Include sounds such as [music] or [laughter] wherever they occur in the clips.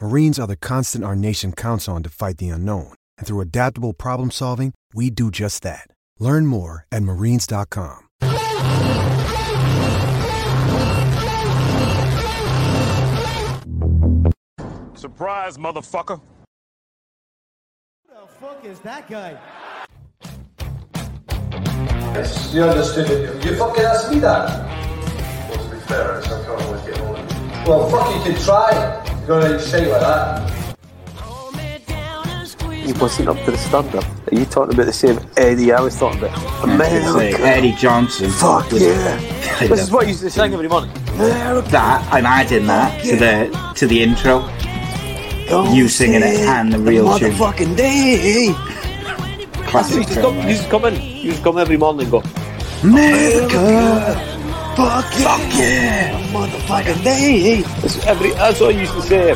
Marines are the constant our nation counts on to fight the unknown. And through adaptable problem solving, we do just that. Learn more at marines.com. Surprise, motherfucker. Who the fuck is that guy? Yes, you understood it. You fucking asked me that. Well, to be fair, I can't always get hold of you. Well, fuck, you could try. You're gonna say like that. He wasn't up to the standard. Are you talking about the same Eddie I was talking about? Say, America. Eddie Johnson. Fuck yeah. This is what you used to sing every morning. that I'm adding that to the to the intro. You singing it and the real tune. Motherfucking day. You Classic. used, to come, you used to come in. You used to come every morning and go, America. Fuck yeah. Fuck yeah. Motherfucking day. That's, every, that's what I used to say.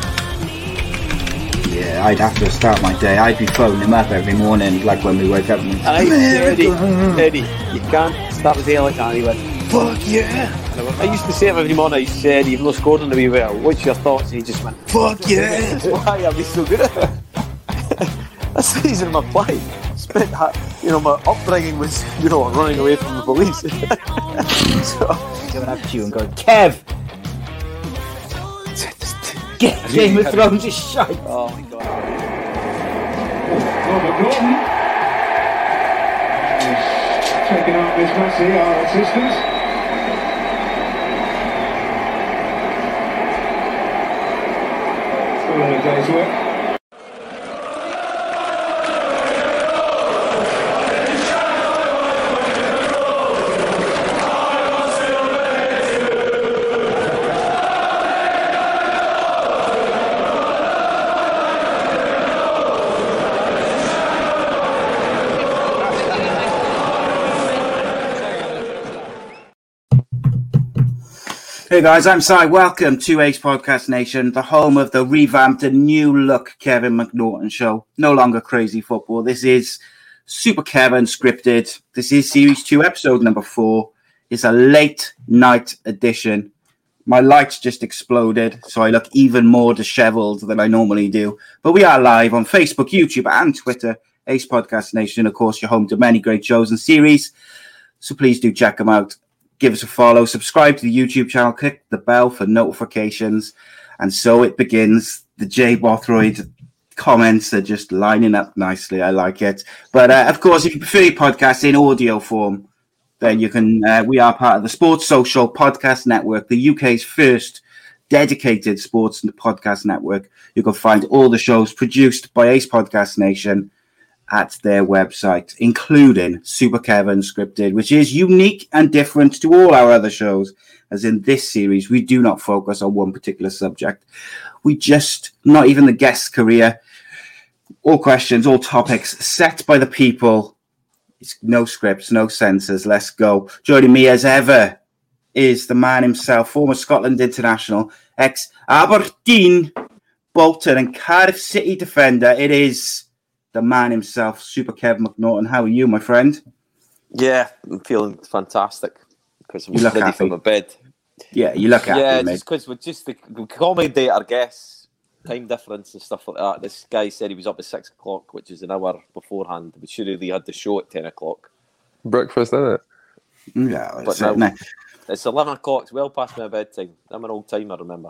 Yeah, I'd have to start my day. I'd be phoning him up every morning, like when we wake up. And, I used to say, Eddie, Eddie, you can't start the day like that. And he went, Fuck yeah. I used to say it every morning. I used to say, Eddie, you've not scored in the wee well. What's your thoughts? And he just went, Fuck yeah. [laughs] Why I'll be so good at it. [laughs] That's the reason I'm applying. [laughs] Spent, you know, my upbringing was, you know, running away from the police. [laughs] so, Coming up to you and going, Kev. Get Game of Thrones is shite. oh my god. Robert Gordon is taking up Miss Massey, our assistant. All in a day's work. Hey guys, I'm Si. Welcome to Ace Podcast Nation, the home of the revamped and new look Kevin McNaughton show. No longer crazy football. This is Super Kev Unscripted. This is series two, episode number four. It's a late night edition. My lights just exploded, so I look even more disheveled than I normally do. But we are live on Facebook, YouTube, and Twitter. Ace Podcast Nation, of course, you're home to many great shows and series. So please do check them out give us a follow, subscribe to the YouTube channel, click the bell for notifications. And so it begins. The Jay Bothroyd comments are just lining up nicely. I like it. But uh, of course, if you prefer your podcast in audio form, then you can. Uh, we are part of the Sports Social Podcast Network, the UK's first dedicated sports podcast network. You can find all the shows produced by Ace Podcast Nation at their website, including Super Kev Unscripted, which is unique and different to all our other shows. As in this series, we do not focus on one particular subject. We just, not even the guest's career, all questions, all topics set by the people. It's no scripts, no censors. Let's go. Joining me as ever is the man himself, former Scotland international, ex Aberdeen, Bolton, and Cardiff City defender. It is the man himself, Super Kev McNaughton. How are you, my friend? Yeah, I'm feeling fantastic because I'm You look ready happy. for my bed. Yeah, you look happy, yeah, mate. just because we're just the, we accommodate our guests, time difference and stuff like that. This guy said he was up at six o'clock, which is an hour beforehand. We should have really had the show at ten o'clock. Breakfast, isn't it? Yeah, But it's, uh, now- It's eleven o'clock. It's well past my bedtime. I'm an old timer, remember?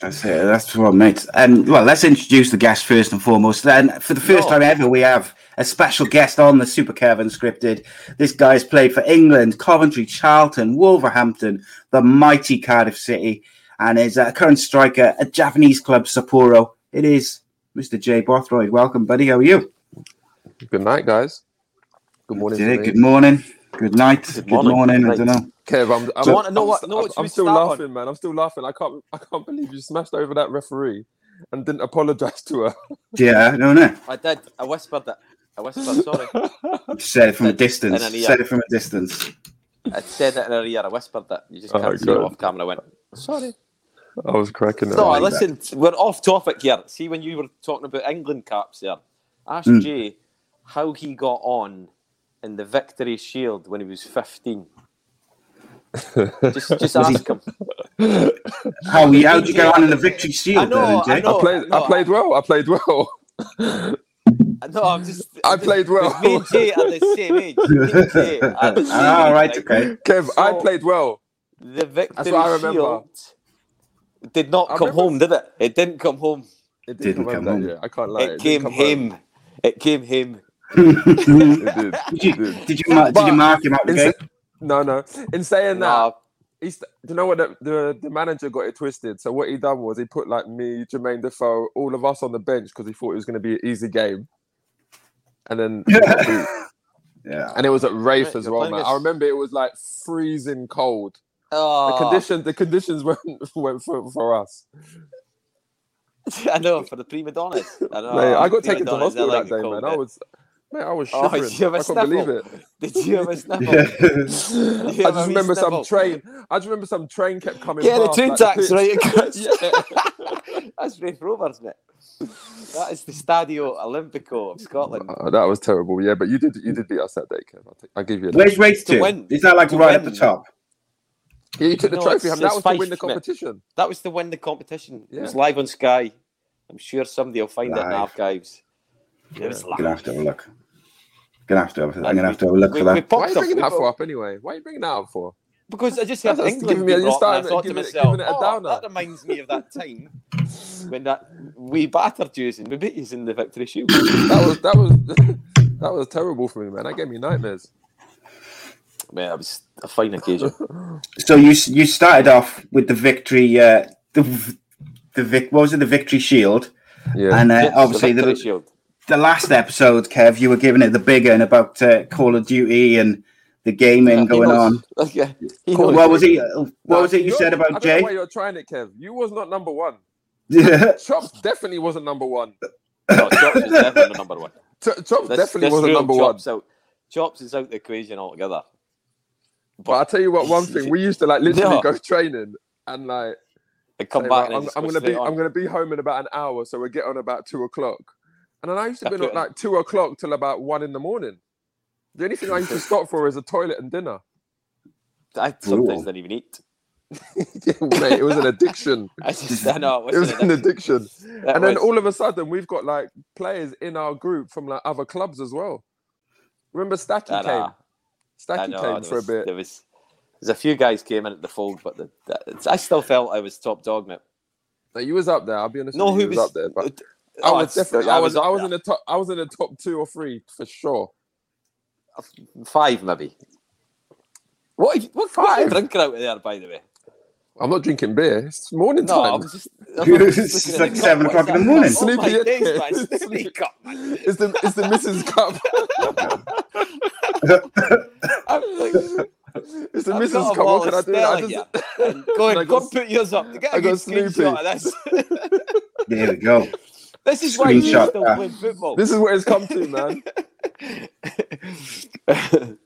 That's it. That's what, mate. And um, well, let's introduce the guest first and foremost. Then, for the first time ever, we have a special guest on the Super Kev Unscripted. This guy's played for England, Coventry, Charlton, Wolverhampton, the mighty Cardiff City, and is a current striker at Japanese club Sapporo. It is Mr. Jay Bothroyd. Welcome, buddy. How are you? Good night, guys. Good morning. Yeah, to me. good morning. Good night. Good, morning. morning. I don't know. Kev, I'm, I'm, Do you wanna know I'm, what- know I'm, what I'm still start on? laughing, man. I'm still laughing. I can't, I can't believe you smashed over that referee and didn't apologize to her. Yeah, no, no. I did. I whispered that. I whispered. Sorry. [laughs] Said it from a distance. in an. Said it from a distance. I said it in her ear. I whispered that. You just Oh, can't see it off camera. I went. Sorry. I was cracking up. No, like listen, we're off topic here. See, when you were talking about England caps there, ask Mm. Jay how he got on in the Victory Shield when he was 15. Just [laughs] just ask him. [laughs] How you how'd you get on in the victory shield? I know, then, I know. I played, no, I played well. I played well. No, I'm just. [laughs] I played well. Me and Jay are the same age. Me and Jay are the same Ah, age, right, okay. Kev, I played well. The Victory what I remember. Shield did not I come remember- home, did it? It didn't come home. It Didn't come come home home. year. I can't lie. it didn't came come home. him. It came him. It did. Did you, It did. did you, ma- did you mark him out the In game? sa- no, no. In saying that, he's, do you know what? The, the the manager got it twisted. So what he done was he put like me, Jermaine Defoe, all of us on the bench because he thought it was going to be an easy game. And then, [laughs] Yeah. and it was at Raith as you're well, man. this- I remember it was like freezing cold. The oh, conditions, the conditions [laughs] went went for, for us. [laughs] I know for the prima donnas. I know. Mate, I got taken to hospital that day, man. cold I was, man, I was Oh, [laughs] shivering. did you have a I couldn't believe it. Did you have a [laughs] sniffle? [laughs] I you have a just remember some sniffle? train. I just remember some train kept coming. Yeah, the past, train like, tax, pitch. right? yeah. That's Raith Rovers, mate. That is the Stadio Olimpico of Scotland. Oh, that was terrible. Yeah, but you did you did beat us that day, Kev. I'll, take, I'll give you that. Where's race To to? win. Is that like To right at the top? Yeah, you took the trophy. it's- home. That it's was to win the Fife, mate. competition. That was to win the competition. It was live on Sky. I'm sure somebody will find it in the Live. archives. It was I'm gonna have to have a look. Gonna have to have, I'm gonna have to have a look We- for that. Why are you bringing that for up anyway? Why are you bringing that up for? Because I just That's heard just England giving me- be you're brought, I thought to giving it- myself, it a oh, downer." that reminds me of that time when that we battered you and we beat you in the Victory Shield. That was that was [laughs] that was terrible for me, man. That gave me nightmares. Man, it was a fine occasion. [laughs] So you you started off with the victory, uh, the the vic, what was it, the victory shield, Yeah. and uh, Yes, obviously the Victory the, Shield. The last episode, Kev, you were giving it the big one about uh, Call of Duty and the gaming Yeah, going [laughs] knows. on. Okay. He Cool. knows. What was he? What No, was it you you're- said I about don't Jay? know why you're trying it, Kev. You was not number one. Yeah. [laughs] Chops definitely wasn't number one. No, Chops was definitely number one. [laughs] Ch- Chops This, definitely this wasn't rule, number one. Chops Out, Chops is out the equation altogether. But I tell you what, one thing we used to like literally No. go training and like And come say, back right, and I'm, I'm gonna be on. I'm gonna be home in about an hour, so we get on about two o'clock. And then I used to be put at in- like two o'clock till about one in the morning. The only thing I used to [laughs] stop for is a toilet and dinner. I sometimes Brutal. didn't even eat. [laughs] Yeah, Mate, it was an addiction. [laughs] I just, I know, oh, It was an addiction. It and then was. all of a sudden, we've got like players in our group from like other clubs as well. Remember Stacky came? Uh, know. Stacky know, came there for a bit. There was, there's a few guys came in at the fold, but the, the, I still felt I was top dog, mate. No, you was up there. I'll be honest. No, with you, who you was, up there? But Oh, I was definitely. I was. up I was in the top. I was in the top two or three for sure. five, maybe. What, what, what are you drinking out of there, by the way? I'm not drinking beer. It's morning No, time. I'm just. [laughs] I'm just It's looking at like seven cup. o'clock in the morning. Oh my Sleepy days, man. [laughs] Sleepy cup, man. It's the it's the Mrs. Cup. [laughs] I'm like, It's the I've Mrs. Cup. What can I of do? I just, Go ahead, go got and put yours up. Get a I good got Snoopy. screenshot of this. There we go. This is why you still play football. this is where it's come to, man. [laughs]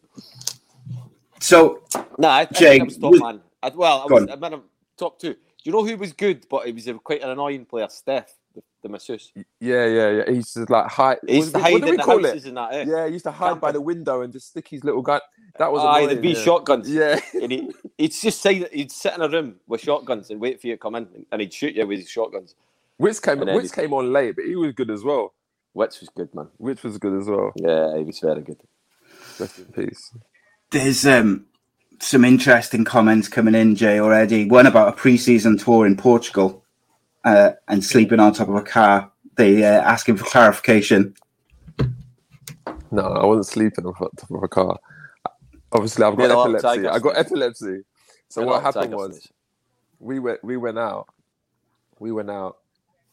So No, I, I Jay, think I was top was- man. I, well, I was on. I'm in a top two. Do you know who was good, but he was a, quite an annoying player? Steph, the, the masseuse. Yeah, yeah, yeah. He used to like hide. He used to what, hide what in the houses it? and that. Eh? Yeah, he used to hide by the window and just stick his little gun. That was Aye, annoying. there'd yeah. shotguns. Yeah, And he, he'd just say that he'd sit in a room with shotguns and wait for you to come in, and he'd shoot you with his shotguns. Witz came, And then came on late, but he was good as well. Witz was good, man. Witz was good as well. Yeah, he was very good. Rest in peace. There's um, some interesting comments coming in, Jay, already. One about a pre-season tour in Portugal uh, and sleeping on top of a car. They uh, asking for clarification. No, I wasn't sleeping on top of a car. Obviously, I've got a lot of epilepsy. I got epilepsy. So what happened was we went we went out. We went out.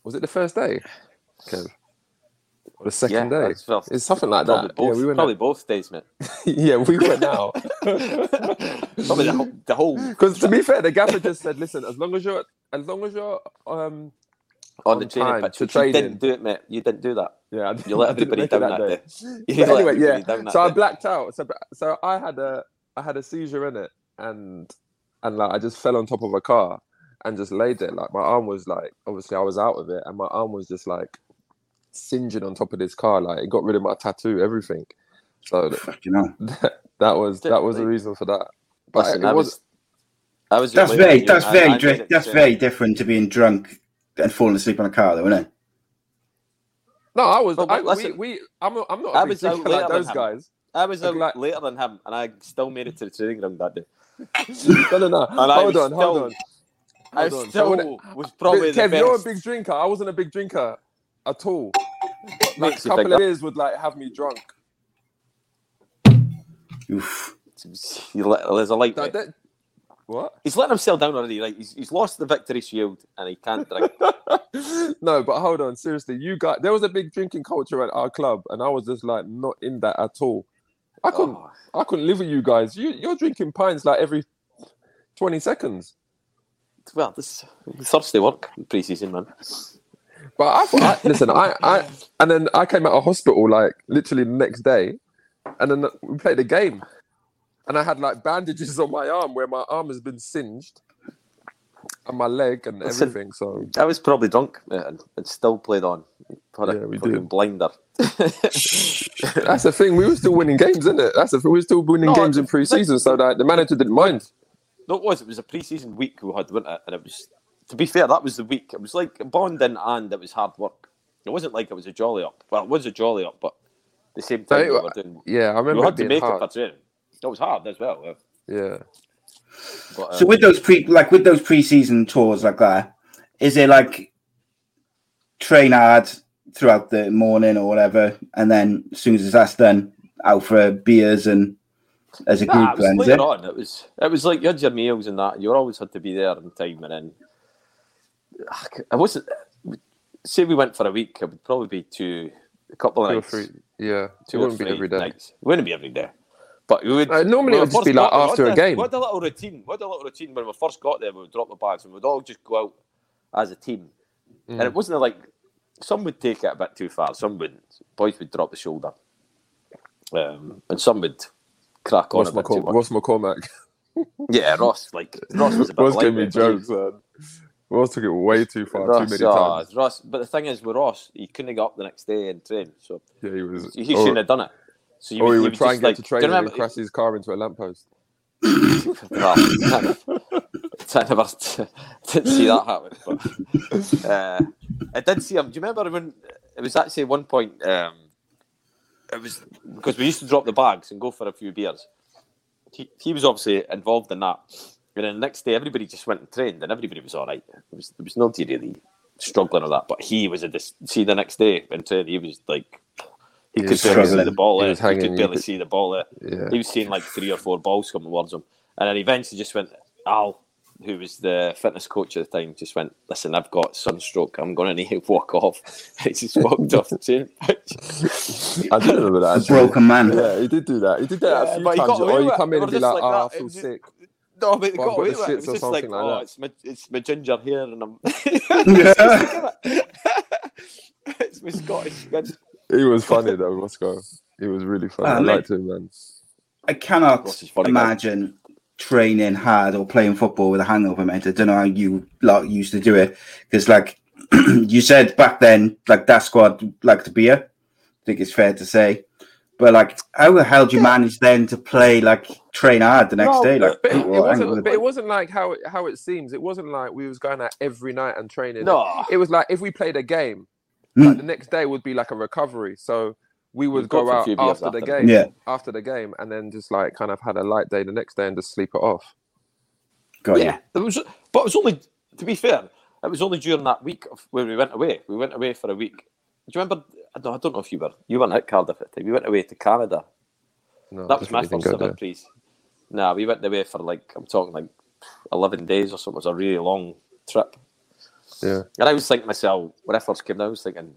Was it the first day? Kev? Or the second Yeah, day? well, It's something like probably that. Both, yeah, we went probably out. both days, mate. [laughs] yeah, we went [laughs] out. probably the whole, Because [laughs] to be fair, the gaffer just said, "Listen, as long as you're as long as you're um on the on training time pitch. to you training. didn't do it, mate. You didn't do that. Yeah, I You let everybody down that day. day. You But anyway, yeah. So I day. blacked out. So so I had a I had a seizure in it, and and like I just fell on top of a car and just laid there. Like my arm was like obviously I was out of it, and my arm was just like singeing on top of this car. Like it got rid of my tattoo, everything. So [laughs] You know, [laughs] that, that was that was the reason for that. But Listen, it I was was, I was. that's just waiting very for you, that's and I- very I dri- that's soon. very different to being drunk and falling asleep on a car, though, isn't it? no, I was. Well, I, listen, we, we, I'm not. I'm not. I a big was out drinker like later those than him. guys. I was out Like- later than him, and I still made it to the training ground that day. [laughs] No, no, no. And I Hold on, still- Hold on. So still when- was probably Kev, the you're a big drinker. I wasn't a big drinker at all. Like Makes a couple of that. beers would like have me drunk. Oof. There's a light. That- that- what? He's letting himself down already. Right, he's, he's lost the victory shield, and he can't drink. [laughs] no, but hold on. Seriously, you got there was a big drinking culture at our club, and I was just like not in that at all. I couldn't. Oh. I couldn't live with you guys. You, you're drinking pints like every twenty seconds. Well, this Thursday work pre-season, man. But I, thought, I listen. I, I and then I came out of hospital like literally the next day, and then we played a game, and I had like bandages [laughs] on my arm where my arm has been singed, and my leg and Listen, everything. So I was probably drunk, mate, and it still played on. Had a Yeah, we fucking did. blinder. that's the thing. We were still winning games, isn't it? That's the thing. We were still winning No, games in pre-season, so that the manager didn't mind. No, it was. It was a pre-season week we had, wasn't it? And it was, to be fair, that was the week. It was like bonding and it was hard work. It wasn't like it was a jolly up. Well, it was a jolly up, but the same So time, we were doing. Yeah, I We remember it had to make hard. it for training. It was hard as well. yeah. Yeah. But, So um, with those pre like with those pre-season tours like that, is it like train hard throughout the morning or whatever, and then as soon as that's done, out for beers and as a Nah, group it was then, is later it? on. It was it was like you had your meals and that. You always had to be there on time, and then I wasn't. Say we went for a week, it would probably be two, a couple of Two or nights, three. Yeah. two it or wouldn't be three every day. nights. It wouldn't be every day, but we would. Uh, normally it would just be like after a game. We had a little routine. We had a little routine when we first got there. We would drop the bags and we'd all just go out as a team, and Mm. it wasn't like some would take it a bit too far. Some wouldn't. Boys would drop the shoulder, um, and some would crack on Ross, a bit too McCorm-. Ross McCormack. [laughs] Yeah, Ross, like Ross was a Ross gave me he- jokes, man. Ross took it way too far, Ross, too many ah, times. Ross, but the thing is with Ross, he couldn't get up the next day and train, so Yeah, he was. he shouldn't have done it. So you or he you would try and get like, to training and crash his car into a lamppost. [laughs] Well, I never [laughs] didn't see that happen. But uh, I did see him. Do you remember when it was actually one point? Um, it was because we used to drop the bags and go for a few beers. He, he was obviously involved in that. And then the next day, everybody just went and trained, and everybody was all right. There was there was nobody really struggling with that. But he was a dis- see the next day when training, he was like he He could barely see the ball. He was He could barely could- see the ball. Yeah. He was seeing like three or four balls coming towards him, and then eventually just went. Al, who was the fitness coach at the time, just went. Listen, I've got sunstroke. I'm going to need to [laughs] walk off. [laughs] he just walked off the training pitch. I do remember that. actually. Broken man. Yeah, he did do that. He did that Yeah, a few times. Or you come in and be just like, like "Oh. I feel It was- sick." No, but they Well, got I've got away the with it. It shits was or just like, like oh, that. it's my, it's my ginger here, and I'm. Yeah. [laughs] it's my Scottish skin. He was funny though, Roscoe. He was really funny. Ah, I liked him, man. I cannot Ross guy. imagine training hard or playing football with a hangover, mate. I don't know how you lot used to do it because, like [clears throat] you said back then, like that squad liked the beer. I think it's fair to say, But like, how the hell do you manage then to play like train hard the next No, day? Like, but it, people it wasn't. But it wasn't like how it, how it seems. It wasn't like we was going out every night and training. No. it was like if we played a game, Hmm. like the next day would be like a recovery. So we would go go for a out few beers after the game, Yeah. after the game, and then just like kind of had a light day the next day and just sleep it off. Got yeah, it was, but it was only to be fair. It was only during that week of where we went away. We went away for a week. Do you remember? I don't, I don't know if you were. You weren't at Cardiff at the time. We went away to Canada. No, that was my definitely first didn't ever pre. Nah, we went away for like I'm talking like eleven days or something. It was a really long trip. Yeah. And I was thinking to myself when I first came down, I was thinking, I'd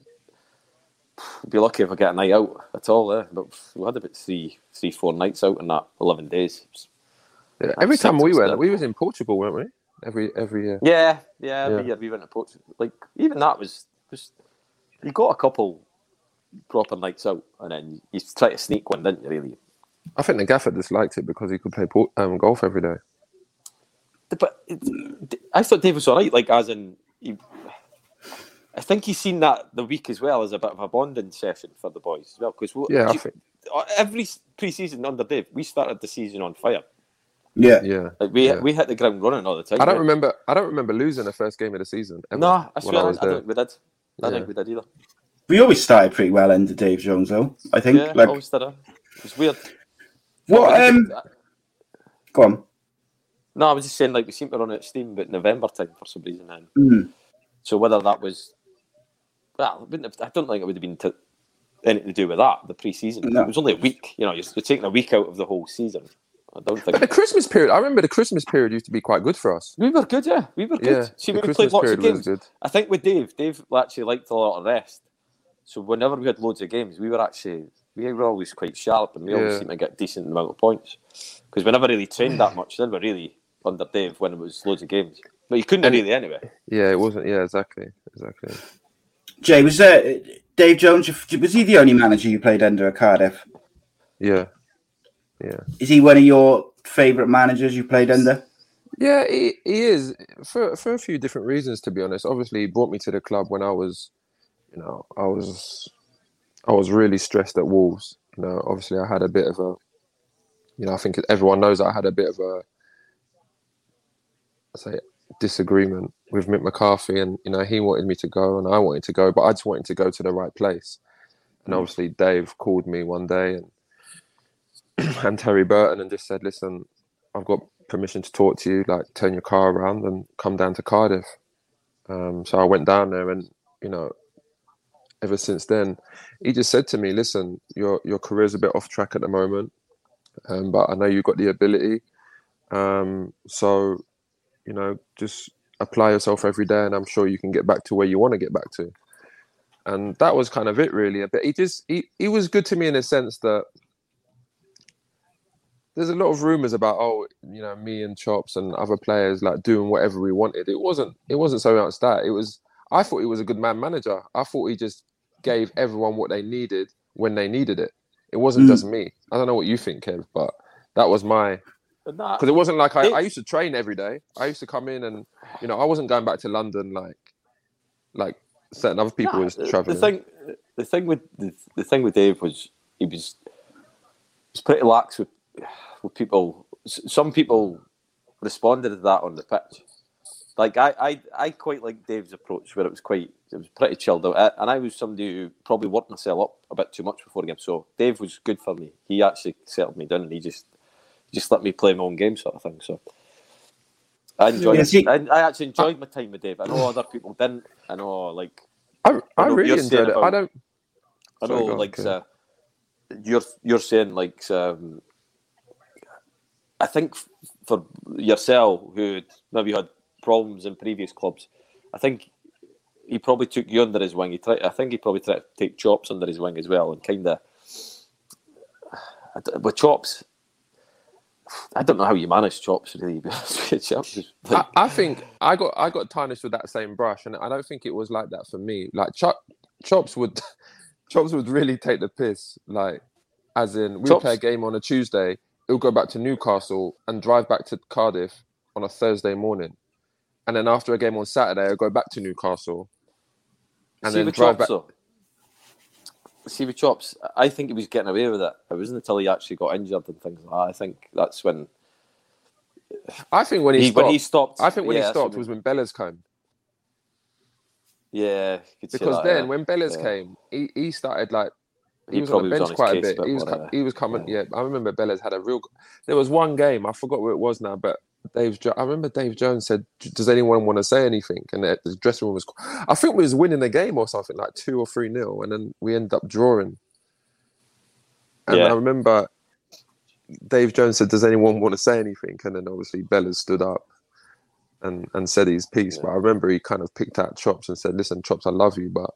be lucky if I get a night out at all. there. But we had about three, three, four nights out in that eleven days. Yeah, every time we went, Upset. we was in Portugal, weren't we? Every every year. Yeah, yeah, every year we went to Portugal. Like even that was just you got a couple proper nights out, and then you try to sneak one, didn't you? Really, I think the gaffer disliked it because he could play port, um, golf every day. but it, I thought Dave was all right. Like as in, he, I think he's seen that the week as well as a bit of a bonding session for the boys as well. Because Yeah, I think. every pre-season under Dave, we started the season on fire. Yeah, yeah. Like we yeah. we hit the ground running all the time. I don't right? remember. I don't remember losing the first game of the season. Ever, No, I swear, I, was I don't think we did. I don't Yeah. think we did either. We always started pretty well under Dave Jones, though. I think. yeah, like, always did. It was weird. what? I Um, go on. No, I was just saying, like we seem to run out of steam about November time for some reason. And Mm. so whether that was, well, it wouldn't have, I don't think it would have been to, anything to do with that. The pre-season, No. it was only a week. You know, you're, you're taking a week out of the whole season. I don't think But the Christmas period, I remember the Christmas period used to be quite good for us. we were good. Yeah, we were good. Yeah, See, we Christmas played lots of games. I think with Dave, Dave actually liked a lot of rest. So whenever we had loads of games, we were actually we were always quite sharp, and we always Yeah. seemed to get decent amount of points. Because we never really trained that much. Then we really under Dave when it was loads of games. But you couldn't And- really anyway. Yeah, it wasn't. Yeah, exactly, exactly. Jay, was uh, Dave Jones? Was he the only manager you played under at Cardiff? Yeah, yeah, Is he one of your favourite managers you played under? yeah. He, he is for for a few different reasons. To be honest, obviously, he brought me to the club when I was, you know, I was, I was really stressed at Wolves. You know, obviously, I had a bit of a, you know, I think everyone knows I had a bit of a, I say, disagreement with Mick McCarthy, and you know, he wanted me to go, and I wanted to go, but I just wanted to go to the right place. And obviously, Dave called me one day, and [clears throat] and Terry Burton, and just said, "Listen, I've got permission to talk to you. Like, turn your car around and come down to Cardiff." Um, so I went down there, and you know, ever since then, he just said to me, "Listen, your your career's a bit off track at the moment, um, but I know you've got the ability. Um, so, you know, just apply yourself every day, and I'm sure you can get back to where you want to get back to." And that was kind of it, really. But he just he, he was good to me in a sense that there's a lot of rumors about oh you know me and chops and other players like doing whatever we wanted it wasn't it wasn't so much that it was i thought he was a good man manager i thought he just gave everyone what they needed when they needed it it wasn't Mm. just me i don't know what you think kev but that was my because it wasn't like I, I used to train every day i used to come in and you know i wasn't going back to london like like certain other people Nah, was traveling The thing, the thing with the, the thing with Dave was he was was pretty lax with with people. Some people responded to that on the pitch. Like I, I, I quite like Dave's approach where it was quite, it was pretty chilled out. And I was somebody who probably worked myself up a bit too much before the game. So Dave was good for me. He actually settled me down and he just, just let me play my own game, sort of thing. So I enjoyed. Yeah, it. I, I actually enjoyed my time with Dave. I know other people didn't. I know, like i, I I know really enjoyed it i don't I know, go on, like Kev. uh, you're you're saying, like um, I think f- for yourself, who maybe had problems in previous clubs, I think he probably took you under his wing. He tried, I think he probably tried to take Chops under his wing as well, and kind of with Chops. I don't know how you manage Chops really. [laughs] I, I think I got I got tarnished with that same brush, and I don't think it was like that for me. Like Chop, Chops would [laughs] Chops would really take the piss. Like, as in, we play a game on a Tuesday, he'll go back to Newcastle and drive back to Cardiff on a Thursday morning, and then after a game on Saturday, I'll go back to Newcastle and see then drive back. See with Chops, I think he was getting away with it. It wasn't until he actually got injured and things like that. I think that's when. I think when he, He- stopped, when he stopped- I think when yeah, he stopped was when Bellas came. Yeah, you could say Because that, then yeah. when Bellas Yeah. came, he, he started like he, He was on the bench on quite a bit. He was he was coming. Yeah. I remember Bellas had a real. There was one game I forgot where it was now, but Dave. Jo- I remember Dave Jones said, "Does anyone want to say anything?" And the, the dressing room was. I think we was winning the game or something like two or three nil, and then we ended up drawing. And Yeah. I remember Dave Jones said, "Does anyone want to say anything?" And then obviously Bella stood up and and said his piece. But I remember he kind of picked out Chops and said, "Listen, Chops, I love you, but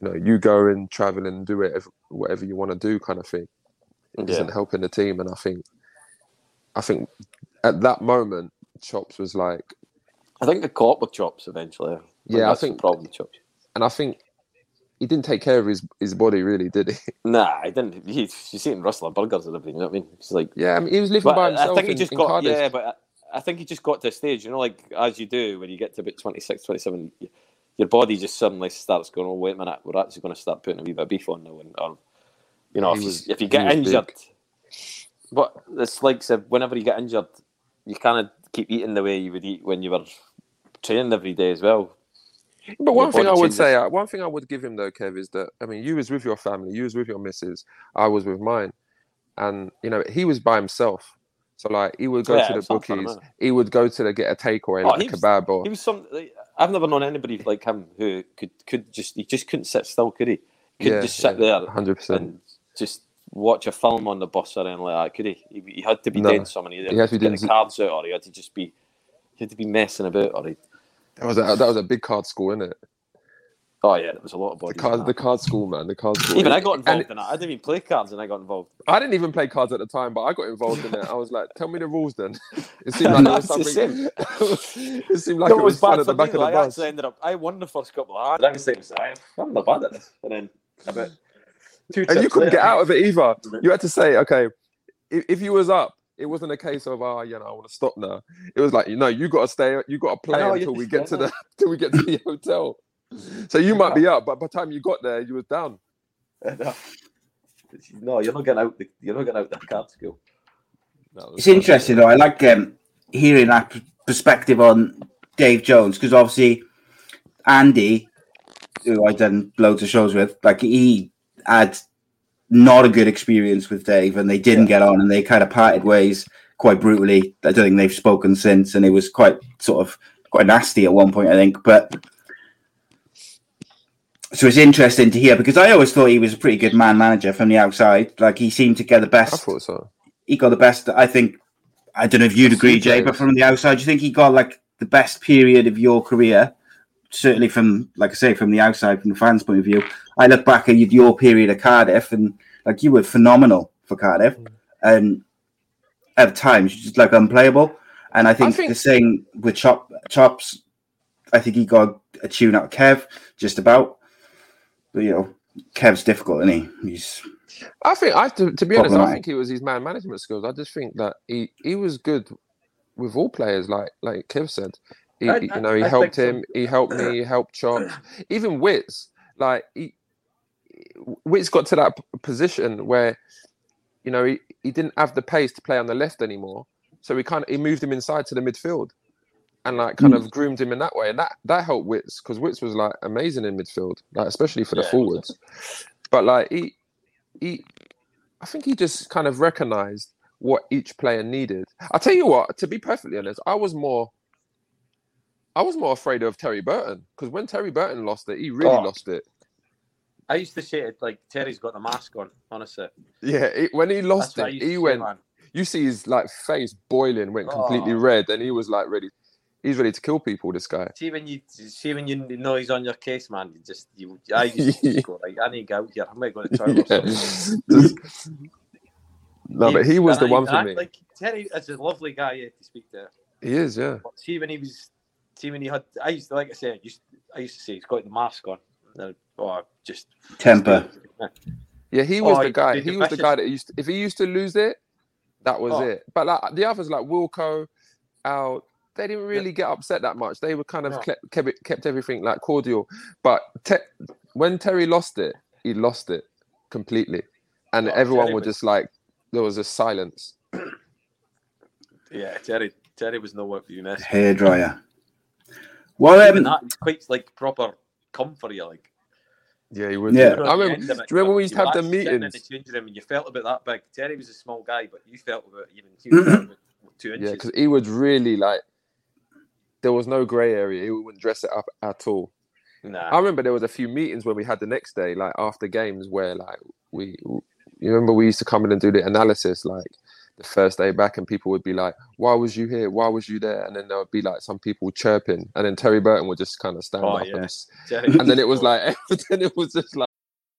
you know, you go and travel and do it whatever you want to do, kind of thing. It isn't helping the team." And I think, I think at that moment, Chops was like, I think they caught with Chops eventually. I Yeah, I think- problem Chops. and I think he didn't take care of his his body, really, did he? [laughs] Nah, I didn't. He, you see him wrestling burgers and everything. You know what I mean? It's like Yeah, I mean, he was living by himself I think he in- just in got Cardiff. yeah, but I, I think he just got to a stage, you know, like as you do when you get to about 26, 27, your body just suddenly starts going, "Oh, wait a minute, we're actually going to start putting a wee bit of beef on now," and or you know, if, was- you, if you get injured, big. but it's like said, whenever you get injured, you kind of keep eating the way you would eat when you were training every day as well. But one thing I would changes. say, uh, one thing I would give him though, Kev, is that I mean, you was with your family, you was with your missus, I was with mine, and you know, he was by himself. So like, he would go Yeah, to the it's not fun, bookies, he would go to the get a takeaway Oh, like a was- kebab or He was some. Like, I've never known anybody like him who could could just he just couldn't sit still, could he? Could Yeah, just sit yeah, there 100%. just watch a film on the bus or anything like that, could he? He, he had to be No. doing something. He, He had to be the cards out, or he had to just be. He had to be messing about, or he. that was a, that was a big card school, isn't it? Oh yeah, there was a lot of The card, the card school, man, the card school. Even I got And involved in that. I didn't even play cards, and I got involved. I didn't even play cards at the time, but I got involved in it. I was like, "Tell me the rules, then." [laughs] It seemed like there was something. [laughs] it seemed like No, it was fun bad at the back me, of the. I bus. ended up. I won the first couple of hands. I was saying, I'm not bad at this, and then about two. and you couldn't later, get out of it either. You had to say, okay, if, if you was up, it wasn't a case of, oh, you know, I want to stop now. It was like, you know, you got to stay, you got to play know, until we get to the, [laughs] till we get to the [laughs] hotel. So you might be up, but by the time you got there, you was down. No. [laughs] No, you're not getting out. The, you're not getting out the card school. It's interesting though. I like um, hearing that perspective on Dave Jones because obviously Andy, who I've done loads of shows with, like he had not a good experience with Dave, and they didn't get on, and they kind of parted ways quite brutally. I don't think they've spoken since, and it was quite sort of quite nasty at one point, I think. But so it's interesting to hear because I always thought he was a pretty good man manager from the outside. Like he seemed to get the best I thought so. he got the best. I think. I don't know if you'd agree, Jay, but from the outside, do you think he got like the best period of your career? Certainly, from like I say, from the outside, from the fans' point of view, I look back at your period at Cardiff, and like you were phenomenal for Cardiff, mm. and at times just like unplayable. And I think, think- the same with Chop Chops. I think he got a tune out of Kev, just about. But you know, Kev's difficult, isn't he? He's I think, I to, to be honest, I think it was his man management skills. I just think that he, he was good with all players, like like Kev said. He, I- I- you know, he I helped think so. him, he helped me, he helped [clears throat] Chops, even Wits. Like he, Wits got to that position where, you know, he, he didn't have the pace to play on the left anymore, so he kind of he moved him inside to the midfield, and like kind of mm. groomed him in that way, and that that helped Wits because Wits was like amazing in midfield, like especially for the Yeah, forwards. But like he he, I think he just kind of recognized what each player needed. I'll tell you what, to be perfectly honest, I was more. I was more afraid of Terry Burton because when Terry Burton lost it, he really Oh. lost it. I used to say it like Terry's got the mask on. Honestly, Yeah, it, when he lost That's it, to he went. man. You see his like face boiling, went completely Oh. red, and he was like ready. He's ready to kill people. This guy. see when you see when you know he's on your case, man. You just you. I used to just [laughs] go like, I need to get out here. I might go to the toilet. or Yeah. Just- [laughs] no, but he was the I- one for I- me. Like Terry is a lovely guy yeah, to speak to. He is, yeah. But see when he was, see when he had. I used to like I said, I used, I used to say he's got the mask on. And, oh, just temper. Yeah, he was Oh, the guy. He was the guy that used. To, if he used to lose it, that was Oh. it. But like the others, like Wilco, Al, they didn't really get upset that much. They were kind of No. kept, kept everything like cordial. But te- when Terry lost it, he lost it. completely, and Oh, everyone Terry was was- just like there was a silence. Yeah, Terry. Terry was nowhere to be missed. Hairdryer. Well, Even um, that, he's quite like proper come for you, like. Yeah, he was. Yeah. I remember. Do you remember when we used to have the the In the meetings? changing room, and you felt about that big. Terry was a small guy, but you felt about even he was mm-hmm. about two inches. Yeah, because he would really like. There was no grey area. He wouldn't dress it up at all. Nah. I remember there was a few meetings when we had the next day, like after games, where like we, you remember we used to come in and do the analysis, like the first day back, and people would be like, "Why was you here? Why was you there?" And then there would be like some people chirping, and then Terry Burton would just kind of stand Oh, up, yeah. and, [laughs] and then it was like, [laughs] then it was just like.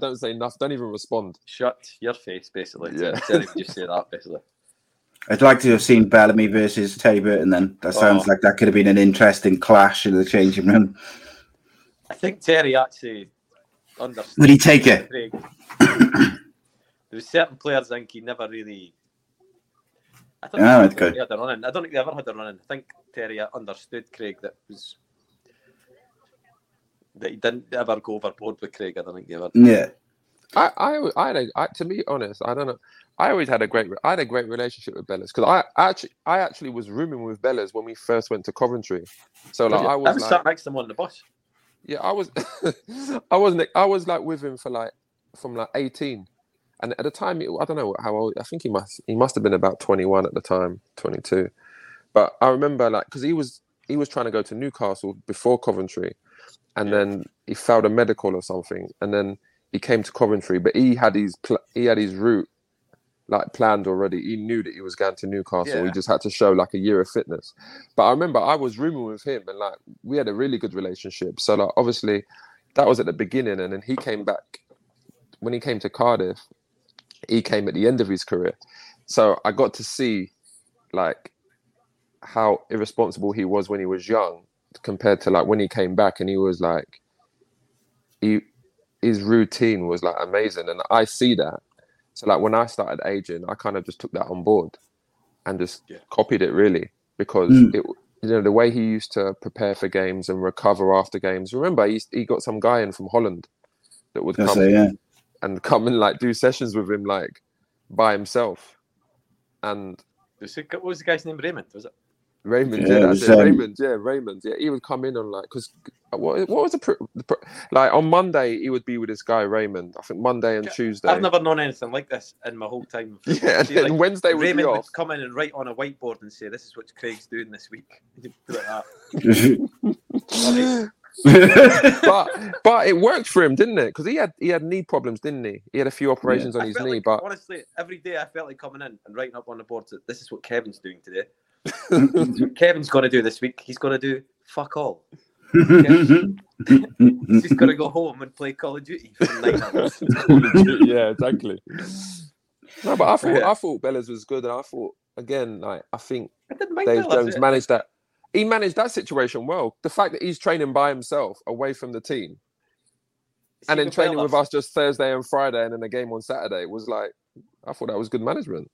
Don't say enough. Don't even respond. Shut your face, basically. Yeah. Just say that, basically. I'd like to have seen Bellamy versus Terry Burton. Then that sounds Oh. like that could have been an interesting clash in the changing room. I think Terry actually understood. Would he take it? Craig. [coughs] there was certain players I think he never really. I don't Ah, think right, he had a run in. I don't think they ever had a run in. I think Terry understood Craig that was that he didn't ever go overboard with Craig. I don't think he ever. Yeah. I, I, I had a, I, to be honest, I don't know. I always had a great, I had a great relationship with Bellas because I, I actually, I actually was rooming with Bellas when we first went to Coventry. So like, Did you? I was was like, sat next to him on the bus. yeah, I was, [laughs] I wasn't, I was like with him for like, from like eighteen, and at the time, it, I don't know how old. I think he must, he must have been about twenty-one at the time, twenty-two. But I remember like, because he was, he was trying to go to Newcastle before Coventry, and then he failed a medical or something, and then he came to Coventry, but he had his pl- he had his route like planned already. He knew that he was going to Newcastle. Yeah. He just had to show like a year of fitness. But I remember I was rooming with him, and like we had a really good relationship. So like obviously that was at the beginning, and then he came back when he came to Cardiff. He came at the end of his career, so I got to see like how irresponsible he was when he was young compared to like when he came back and he was like he his routine was like amazing and I see that. So like when I started aging, I kind of just took that on board and just copied it really because Mm. it you know the way he used to prepare for games and recover after games. Remember he he got some guy in from Holland that would I come say, yeah. and come and like do sessions with him like by himself. And Was What was the guy's name? Raymond, was it? Raymond, Yeah, yeah, that's it. um, Raymond, yeah, Raymond, yeah. He would come in on like because what, what was the, pr- the pr- like on Monday he would be with this guy Raymond. I think Monday and Tuesday. I've never known anything like this in my whole time. [laughs] Yeah, and See, then Wednesday would be Raymond off. would come in and write on a whiteboard and say, "This is what Craig's doing this week." [laughs] He'd do it like that. [laughs] but but it worked for him, didn't it? Because he had he had knee problems, didn't he? He had a few operations on I his knee, like, but honestly, every day I felt like coming in and writing up on the board that this is what Kevin's doing today. This is what Kevin's going to do this week. He's going to do fuck all. [laughs] He's just going to go home and play Call of Duty for nine [laughs] hours. yeah, exactly. No, but I thought Yeah. I thought Bellas was good, and I thought again, like I think I Dave Bellas, Jones yeah. managed that. He managed that situation well. The fact that he's training by himself away from the team, and then with training with us just Thursday and Friday, and then a game on Saturday was like, I thought that was good management.